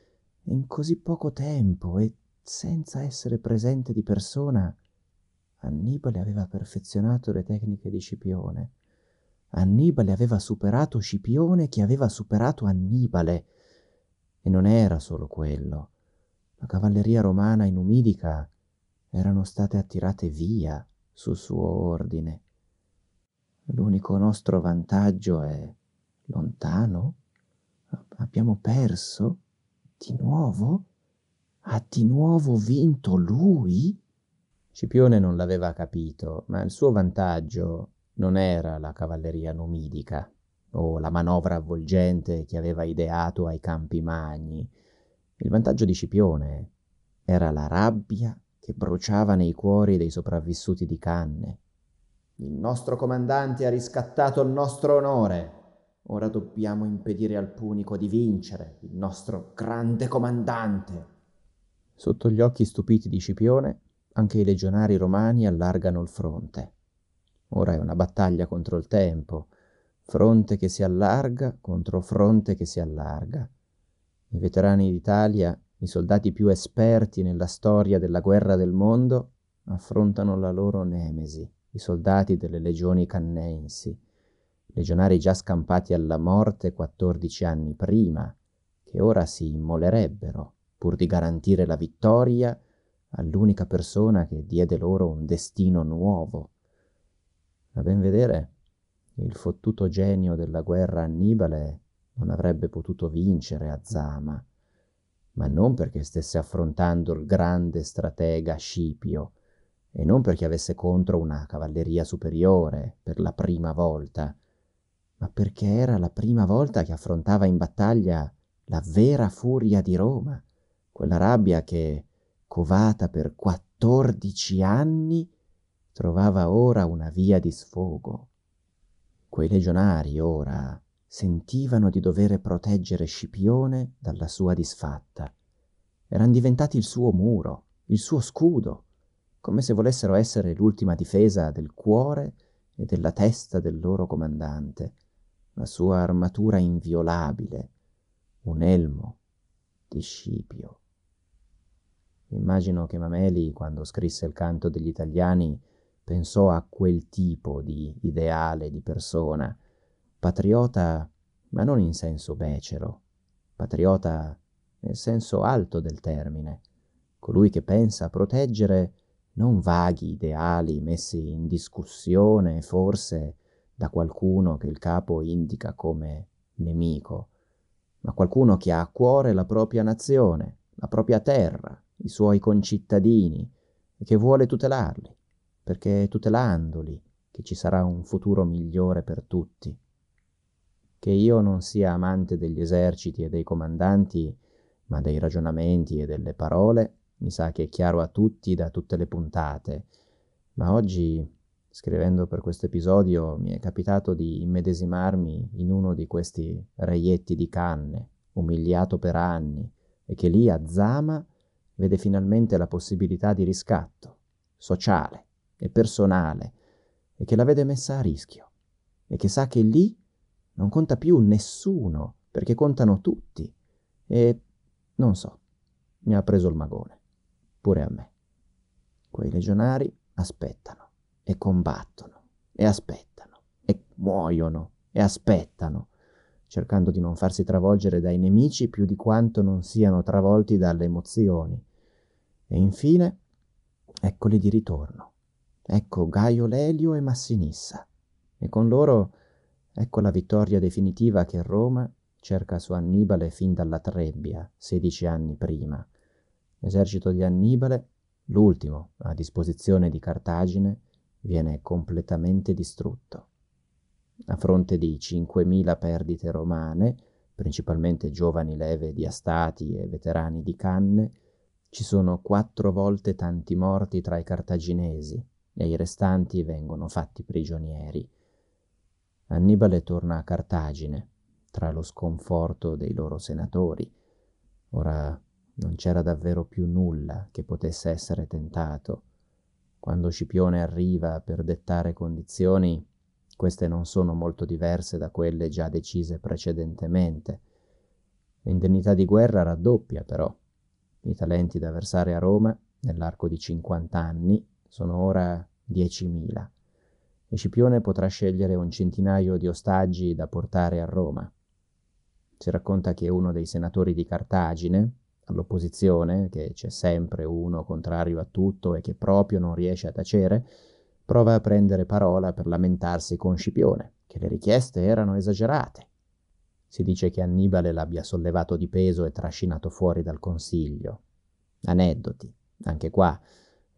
in così poco tempo e senza essere presente di persona Annibale aveva perfezionato le tecniche di Scipione. Annibale aveva superato Scipione che aveva superato Annibale. E non era solo quello. La cavalleria romana in Umidica erano state attirate via su suo ordine. L'unico nostro vantaggio è lontano? Abbiamo perso? Di nuovo? Ha di nuovo vinto lui? Scipione non l'aveva capito, ma il suo vantaggio non era la cavalleria numidica o la manovra avvolgente che aveva ideato ai campi magni. Il vantaggio di Scipione era la rabbia che bruciava nei cuori dei sopravvissuti di Canne. Il nostro comandante ha riscattato il nostro onore. Ora dobbiamo impedire al Punico di vincere, il nostro grande comandante. Sotto gli occhi stupiti di Scipione, anche i legionari romani allargano il fronte. Ora è una battaglia contro il tempo, fronte che si allarga contro fronte che si allarga. I veterani d'Italia, i soldati più esperti nella storia della guerra del mondo, affrontano la loro nemesi, i soldati delle legioni cannensi, legionari già scampati alla morte quattordici anni prima, che ora si immolerebbero pur di garantire la vittoria all'unica persona che diede loro un destino nuovo. A ben vedere, il fottuto genio della guerra Annibale non avrebbe potuto vincere a Zama, ma non perché stesse affrontando il grande stratega Scipio, e non perché avesse contro una cavalleria superiore per la prima volta, ma perché era la prima volta che affrontava in battaglia la vera furia di Roma, quella rabbia che, covata per quattordici anni, trovava ora una via di sfogo. Quei legionari ora sentivano di dover proteggere Scipione dalla sua disfatta. Eran diventati il suo muro, il suo scudo, come se volessero essere l'ultima difesa del cuore e della testa del loro comandante, la sua armatura inviolabile, un elmo di Scipio. Immagino che Mameli, quando scrisse il canto degli italiani, pensò a quel tipo di ideale di persona, patriota ma non in senso becero, patriota nel senso alto del termine, colui che pensa a proteggere non vaghi ideali messi in discussione forse da qualcuno che il capo indica come nemico, ma qualcuno che ha a cuore la propria nazione, la propria terra, i suoi concittadini e che vuole tutelarli perché è tutelandoli che ci sarà un futuro migliore per tutti. Che io non sia amante degli eserciti e dei comandanti, ma dei ragionamenti e delle parole, mi sa che è chiaro a tutti da tutte le puntate, ma oggi, scrivendo per questo episodio, mi è capitato di immedesimarmi in uno di questi reietti di canne, umiliato per anni, e che lì a Zama vede finalmente la possibilità di riscatto sociale e personale e che la vede messa a rischio e che sa che lì non conta più nessuno perché contano tutti e non so, mi ha preso il magone, pure a me. Quei legionari aspettano e combattono e aspettano e muoiono e aspettano, cercando di non farsi travolgere dai nemici più di quanto non siano travolti dalle emozioni. E infine, eccoli di ritorno Ecco Gaio Lelio e Massinissa. E con loro ecco la vittoria definitiva che Roma cerca su Annibale fin dalla Trebbia, sedici anni prima. L'esercito di Annibale, l'ultimo a disposizione di Cartagine, viene completamente distrutto. A fronte di 5.000 perdite romane, principalmente giovani leve di Astati e veterani di Canne, ci sono quattro volte tanti morti tra i cartaginesi, e i restanti vengono fatti prigionieri. Annibale torna a Cartagine, tra lo sconforto dei loro senatori. Ora non c'era davvero più nulla che potesse essere tentato. Quando Scipione arriva per dettare condizioni, queste non sono molto diverse da quelle già decise precedentemente. L'indennità di guerra raddoppia però. I talenti da versare a Roma, nell'arco di 50 anni, sono ora 10.000 e Scipione potrà scegliere un centinaio di ostaggi da portare a Roma. Si racconta che uno dei senatori di Cartagine, all'opposizione, che c'è sempre uno contrario a tutto e che proprio non riesce a tacere, prova a prendere parola per lamentarsi con Scipione, che le richieste erano esagerate. Si dice che Annibale l'abbia sollevato di peso e trascinato fuori dal consiglio. Aneddoti, anche qua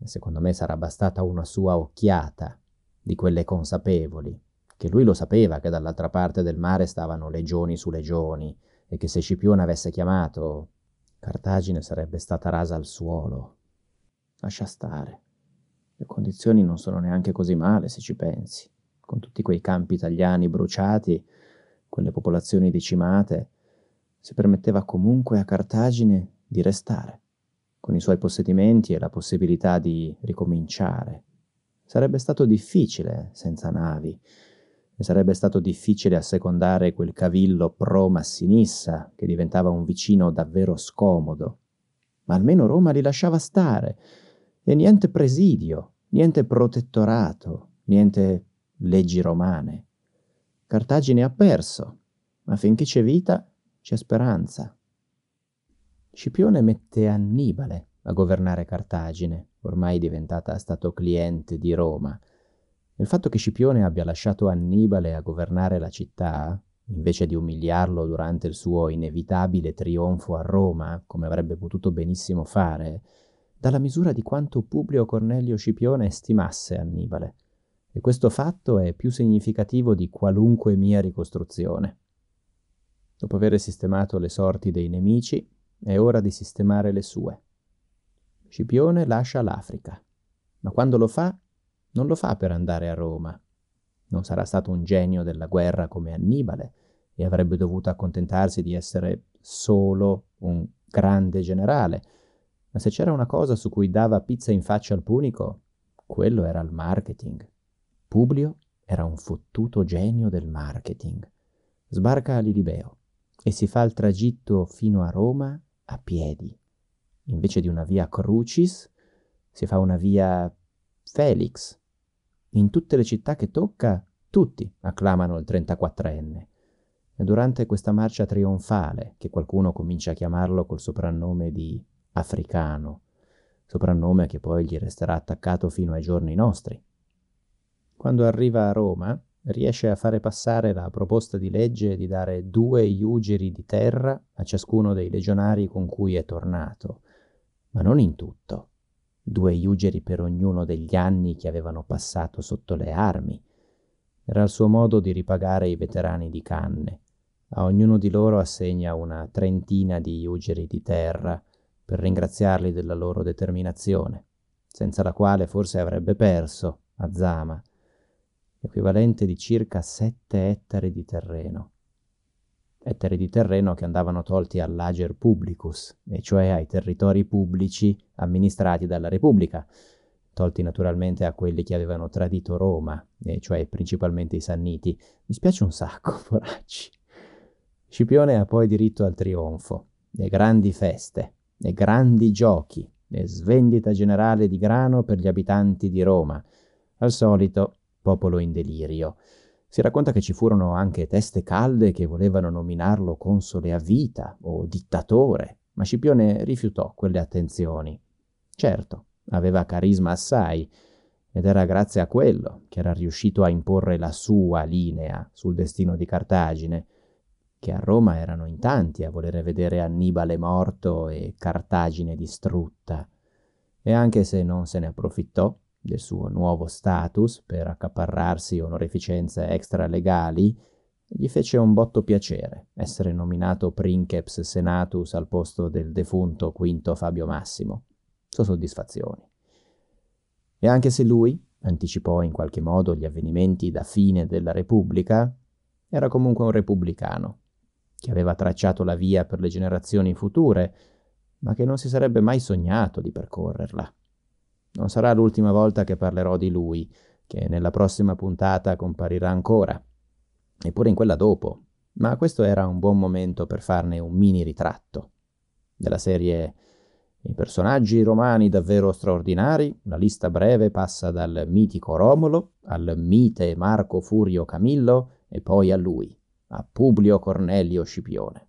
Secondo me sarà bastata una sua occhiata, di quelle consapevoli, che lui lo sapeva che dall'altra parte del mare stavano legioni su legioni e che se Scipione avesse chiamato, Cartagine sarebbe stata rasa al suolo. Lascia stare. Le condizioni non sono neanche così male se ci pensi. Con tutti quei campi italiani bruciati, quelle popolazioni decimate, si permetteva comunque a Cartagine di restare con i suoi possedimenti e la possibilità di ricominciare. Sarebbe stato difficile senza navi, e sarebbe stato difficile assecondare quel cavillo pro Massinissa, che diventava un vicino davvero scomodo. Ma almeno Roma li lasciava stare, e niente presidio, niente protettorato, niente leggi romane. Cartagine ha perso, ma finché c'è vita c'è speranza. Scipione mette Annibale a governare Cartagine, ormai diventata stato cliente di Roma. Il fatto che Scipione abbia lasciato Annibale a governare la città, invece di umiliarlo durante il suo inevitabile trionfo a Roma, come avrebbe potuto benissimo fare, dalla misura di quanto Publio Cornelio Scipione stimasse Annibale, e questo fatto è più significativo di qualunque mia ricostruzione. Dopo aver sistemato le sorti dei nemici, è ora di sistemare le sue. Scipione lascia l'Africa, ma quando lo fa, non lo fa per andare a Roma. Non sarà stato un genio della guerra come Annibale e avrebbe dovuto accontentarsi di essere solo un grande generale, ma se c'era una cosa su cui dava pizza in faccia al punico, quello era il marketing. Publio era un fottuto genio del marketing. Sbarca a Lilibeo e si fa il tragitto fino a Roma a piedi. Invece di una via Crucis, si fa una via Felix. In tutte le città che tocca, tutti acclamano il 34enne. E durante questa marcia trionfale, che qualcuno comincia a chiamarlo col soprannome di africano, soprannome che poi gli resterà attaccato fino ai giorni nostri. Quando arriva a Roma, riesce a fare passare la proposta di legge di dare due iugeri di terra a ciascuno dei legionari con cui è tornato, ma non in tutto. Due iugeri per ognuno degli anni che avevano passato sotto le armi. Era il suo modo di ripagare i veterani di canne. A ognuno di loro assegna una trentina di iugeri di terra per ringraziarli della loro determinazione, senza la quale forse avrebbe perso a Zama equivalente di circa 7 ettari di terreno. Ettari di terreno che andavano tolti all'ager publicus, e cioè ai territori pubblici amministrati dalla Repubblica, tolti naturalmente a quelli che avevano tradito Roma, e cioè principalmente i Sanniti. Mi spiace un sacco, poracci. Scipione ha poi diritto al trionfo, le grandi feste, le grandi giochi, le svendita generale di grano per gli abitanti di Roma. Al solito popolo in delirio. Si racconta che ci furono anche teste calde che volevano nominarlo console a vita o dittatore, ma Scipione rifiutò quelle attenzioni. Certo, aveva carisma assai, ed era grazie a quello che era riuscito a imporre la sua linea sul destino di Cartagine, che a Roma erano in tanti a volere vedere Annibale morto e Cartagine distrutta. E anche se non se ne approfittò, del suo nuovo status per accaparrarsi onorificenze extralegali, gli fece un botto piacere essere nominato princeps senatus al posto del defunto quinto Fabio Massimo. Sue soddisfazioni. E anche se lui anticipò in qualche modo gli avvenimenti da fine della Repubblica, era comunque un repubblicano, che aveva tracciato la via per le generazioni future, ma che non si sarebbe mai sognato di percorrerla. Non sarà l'ultima volta che parlerò di lui, che nella prossima puntata comparirà ancora, eppure in quella dopo, ma questo era un buon momento per farne un mini ritratto. Della serie I personaggi romani davvero straordinari, la lista breve passa dal mitico Romolo al mite Marco Furio Camillo e poi a lui, a Publio Cornelio Scipione.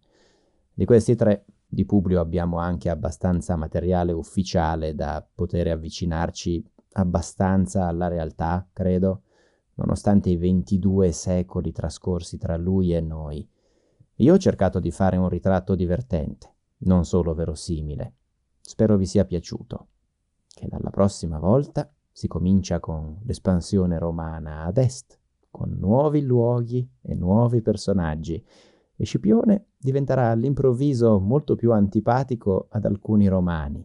Di questi tre di Publio abbiamo anche abbastanza materiale ufficiale da poter avvicinarci abbastanza alla realtà, credo, nonostante i 22 secoli trascorsi tra lui e noi. Io ho cercato di fare un ritratto divertente, non solo verosimile. Spero vi sia piaciuto. Che dalla prossima volta si comincia con l'espansione romana ad est, con nuovi luoghi e nuovi personaggi e Scipione diventerà all'improvviso molto più antipatico ad alcuni romani,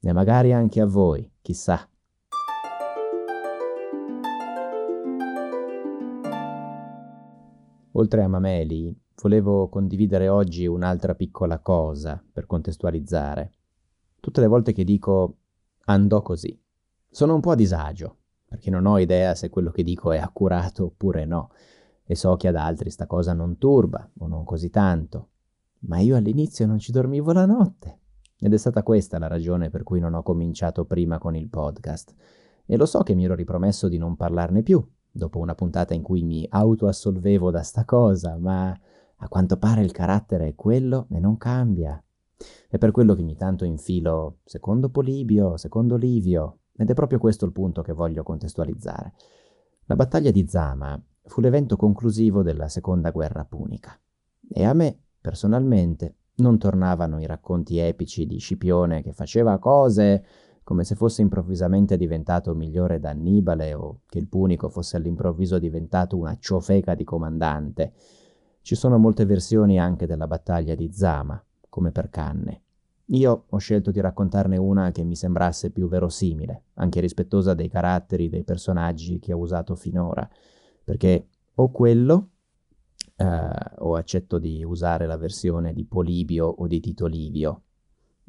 e magari anche a voi, chissà. Oltre a Mameli, volevo condividere oggi un'altra piccola cosa per contestualizzare. Tutte le volte che dico andò così, sono un po' a disagio, perché non ho idea se quello che dico è accurato oppure no e so che ad altri sta cosa non turba, o non così tanto. Ma io all'inizio non ci dormivo la notte. Ed è stata questa la ragione per cui non ho cominciato prima con il podcast. E lo so che mi ero ripromesso di non parlarne più, dopo una puntata in cui mi autoassolvevo da sta cosa, ma a quanto pare il carattere è quello e non cambia. È per quello che ogni tanto infilo secondo Polibio, secondo Livio, ed è proprio questo il punto che voglio contestualizzare. La battaglia di Zama fu l'evento conclusivo della seconda guerra punica. E a me, personalmente, non tornavano i racconti epici di Scipione che faceva cose come se fosse improvvisamente diventato migliore da Annibale o che il Punico fosse all'improvviso diventato una ciofeca di comandante. Ci sono molte versioni anche della battaglia di Zama, come per Canne. Io ho scelto di raccontarne una che mi sembrasse più verosimile, anche rispettosa dei caratteri dei personaggi che ho usato finora, perché o quello, eh, o accetto di usare la versione di Polibio o di Tito Livio.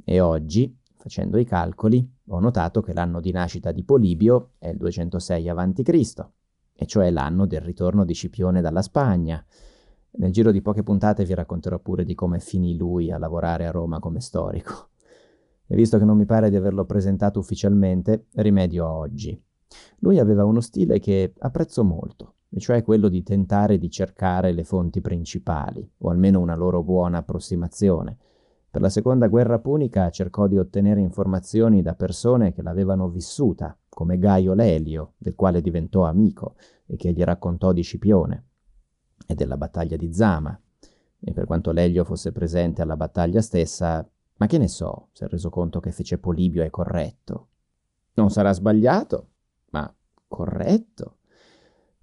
E oggi, facendo i calcoli, ho notato che l'anno di nascita di Polibio è il 206 a.C., e cioè l'anno del ritorno di Scipione dalla Spagna, nel giro di poche puntate vi racconterò pure di come finì lui a lavorare a Roma come storico. E visto che non mi pare di averlo presentato ufficialmente, rimedio a oggi. Lui aveva uno stile che apprezzo molto, e cioè quello di tentare di cercare le fonti principali, o almeno una loro buona approssimazione. Per la seconda guerra punica cercò di ottenere informazioni da persone che l'avevano vissuta, come Gaio Lelio, del quale diventò amico e che gli raccontò di Scipione e della battaglia di Zama. E per quanto Lelio fosse presente alla battaglia stessa, ma che ne so se ha reso conto che fece Polibio è corretto. Non sarà sbagliato, ma corretto.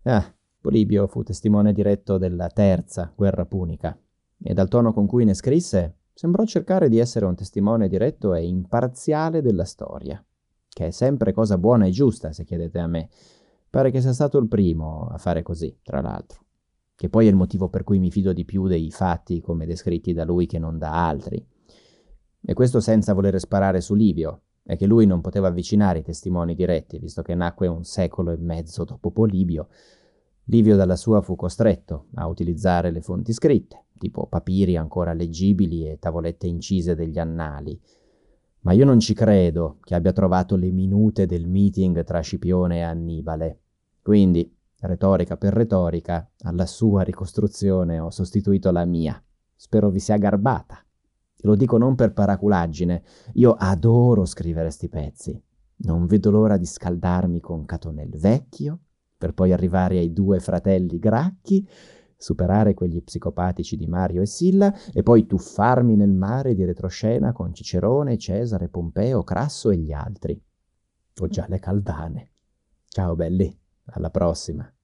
Ah, Polibio fu testimone diretto della terza guerra punica, e dal tono con cui ne scrisse sembrò cercare di essere un testimone diretto e imparziale della storia, che è sempre cosa buona e giusta, se chiedete a me. Pare che sia stato il primo a fare così, tra l'altro che poi è il motivo per cui mi fido di più dei fatti come descritti da lui che non da altri. E questo senza voler sparare su Livio, è che lui non poteva avvicinare i testimoni diretti, visto che nacque un secolo e mezzo dopo Polibio. Livio dalla sua fu costretto a utilizzare le fonti scritte, tipo papiri ancora leggibili e tavolette incise degli annali. Ma io non ci credo che abbia trovato le minute del meeting tra Scipione e Annibale. Quindi retorica per retorica, alla sua ricostruzione ho sostituito la mia. Spero vi sia garbata. Lo dico non per paraculaggine, io adoro scrivere sti pezzi. Non vedo l'ora di scaldarmi con Catonel vecchio, per poi arrivare ai due fratelli Gracchi, superare quegli psicopatici di Mario e Silla e poi tuffarmi nel mare di retroscena con Cicerone, Cesare, Pompeo, Crasso e gli altri. Ho già le caldane. Ciao belli. Alla prossima.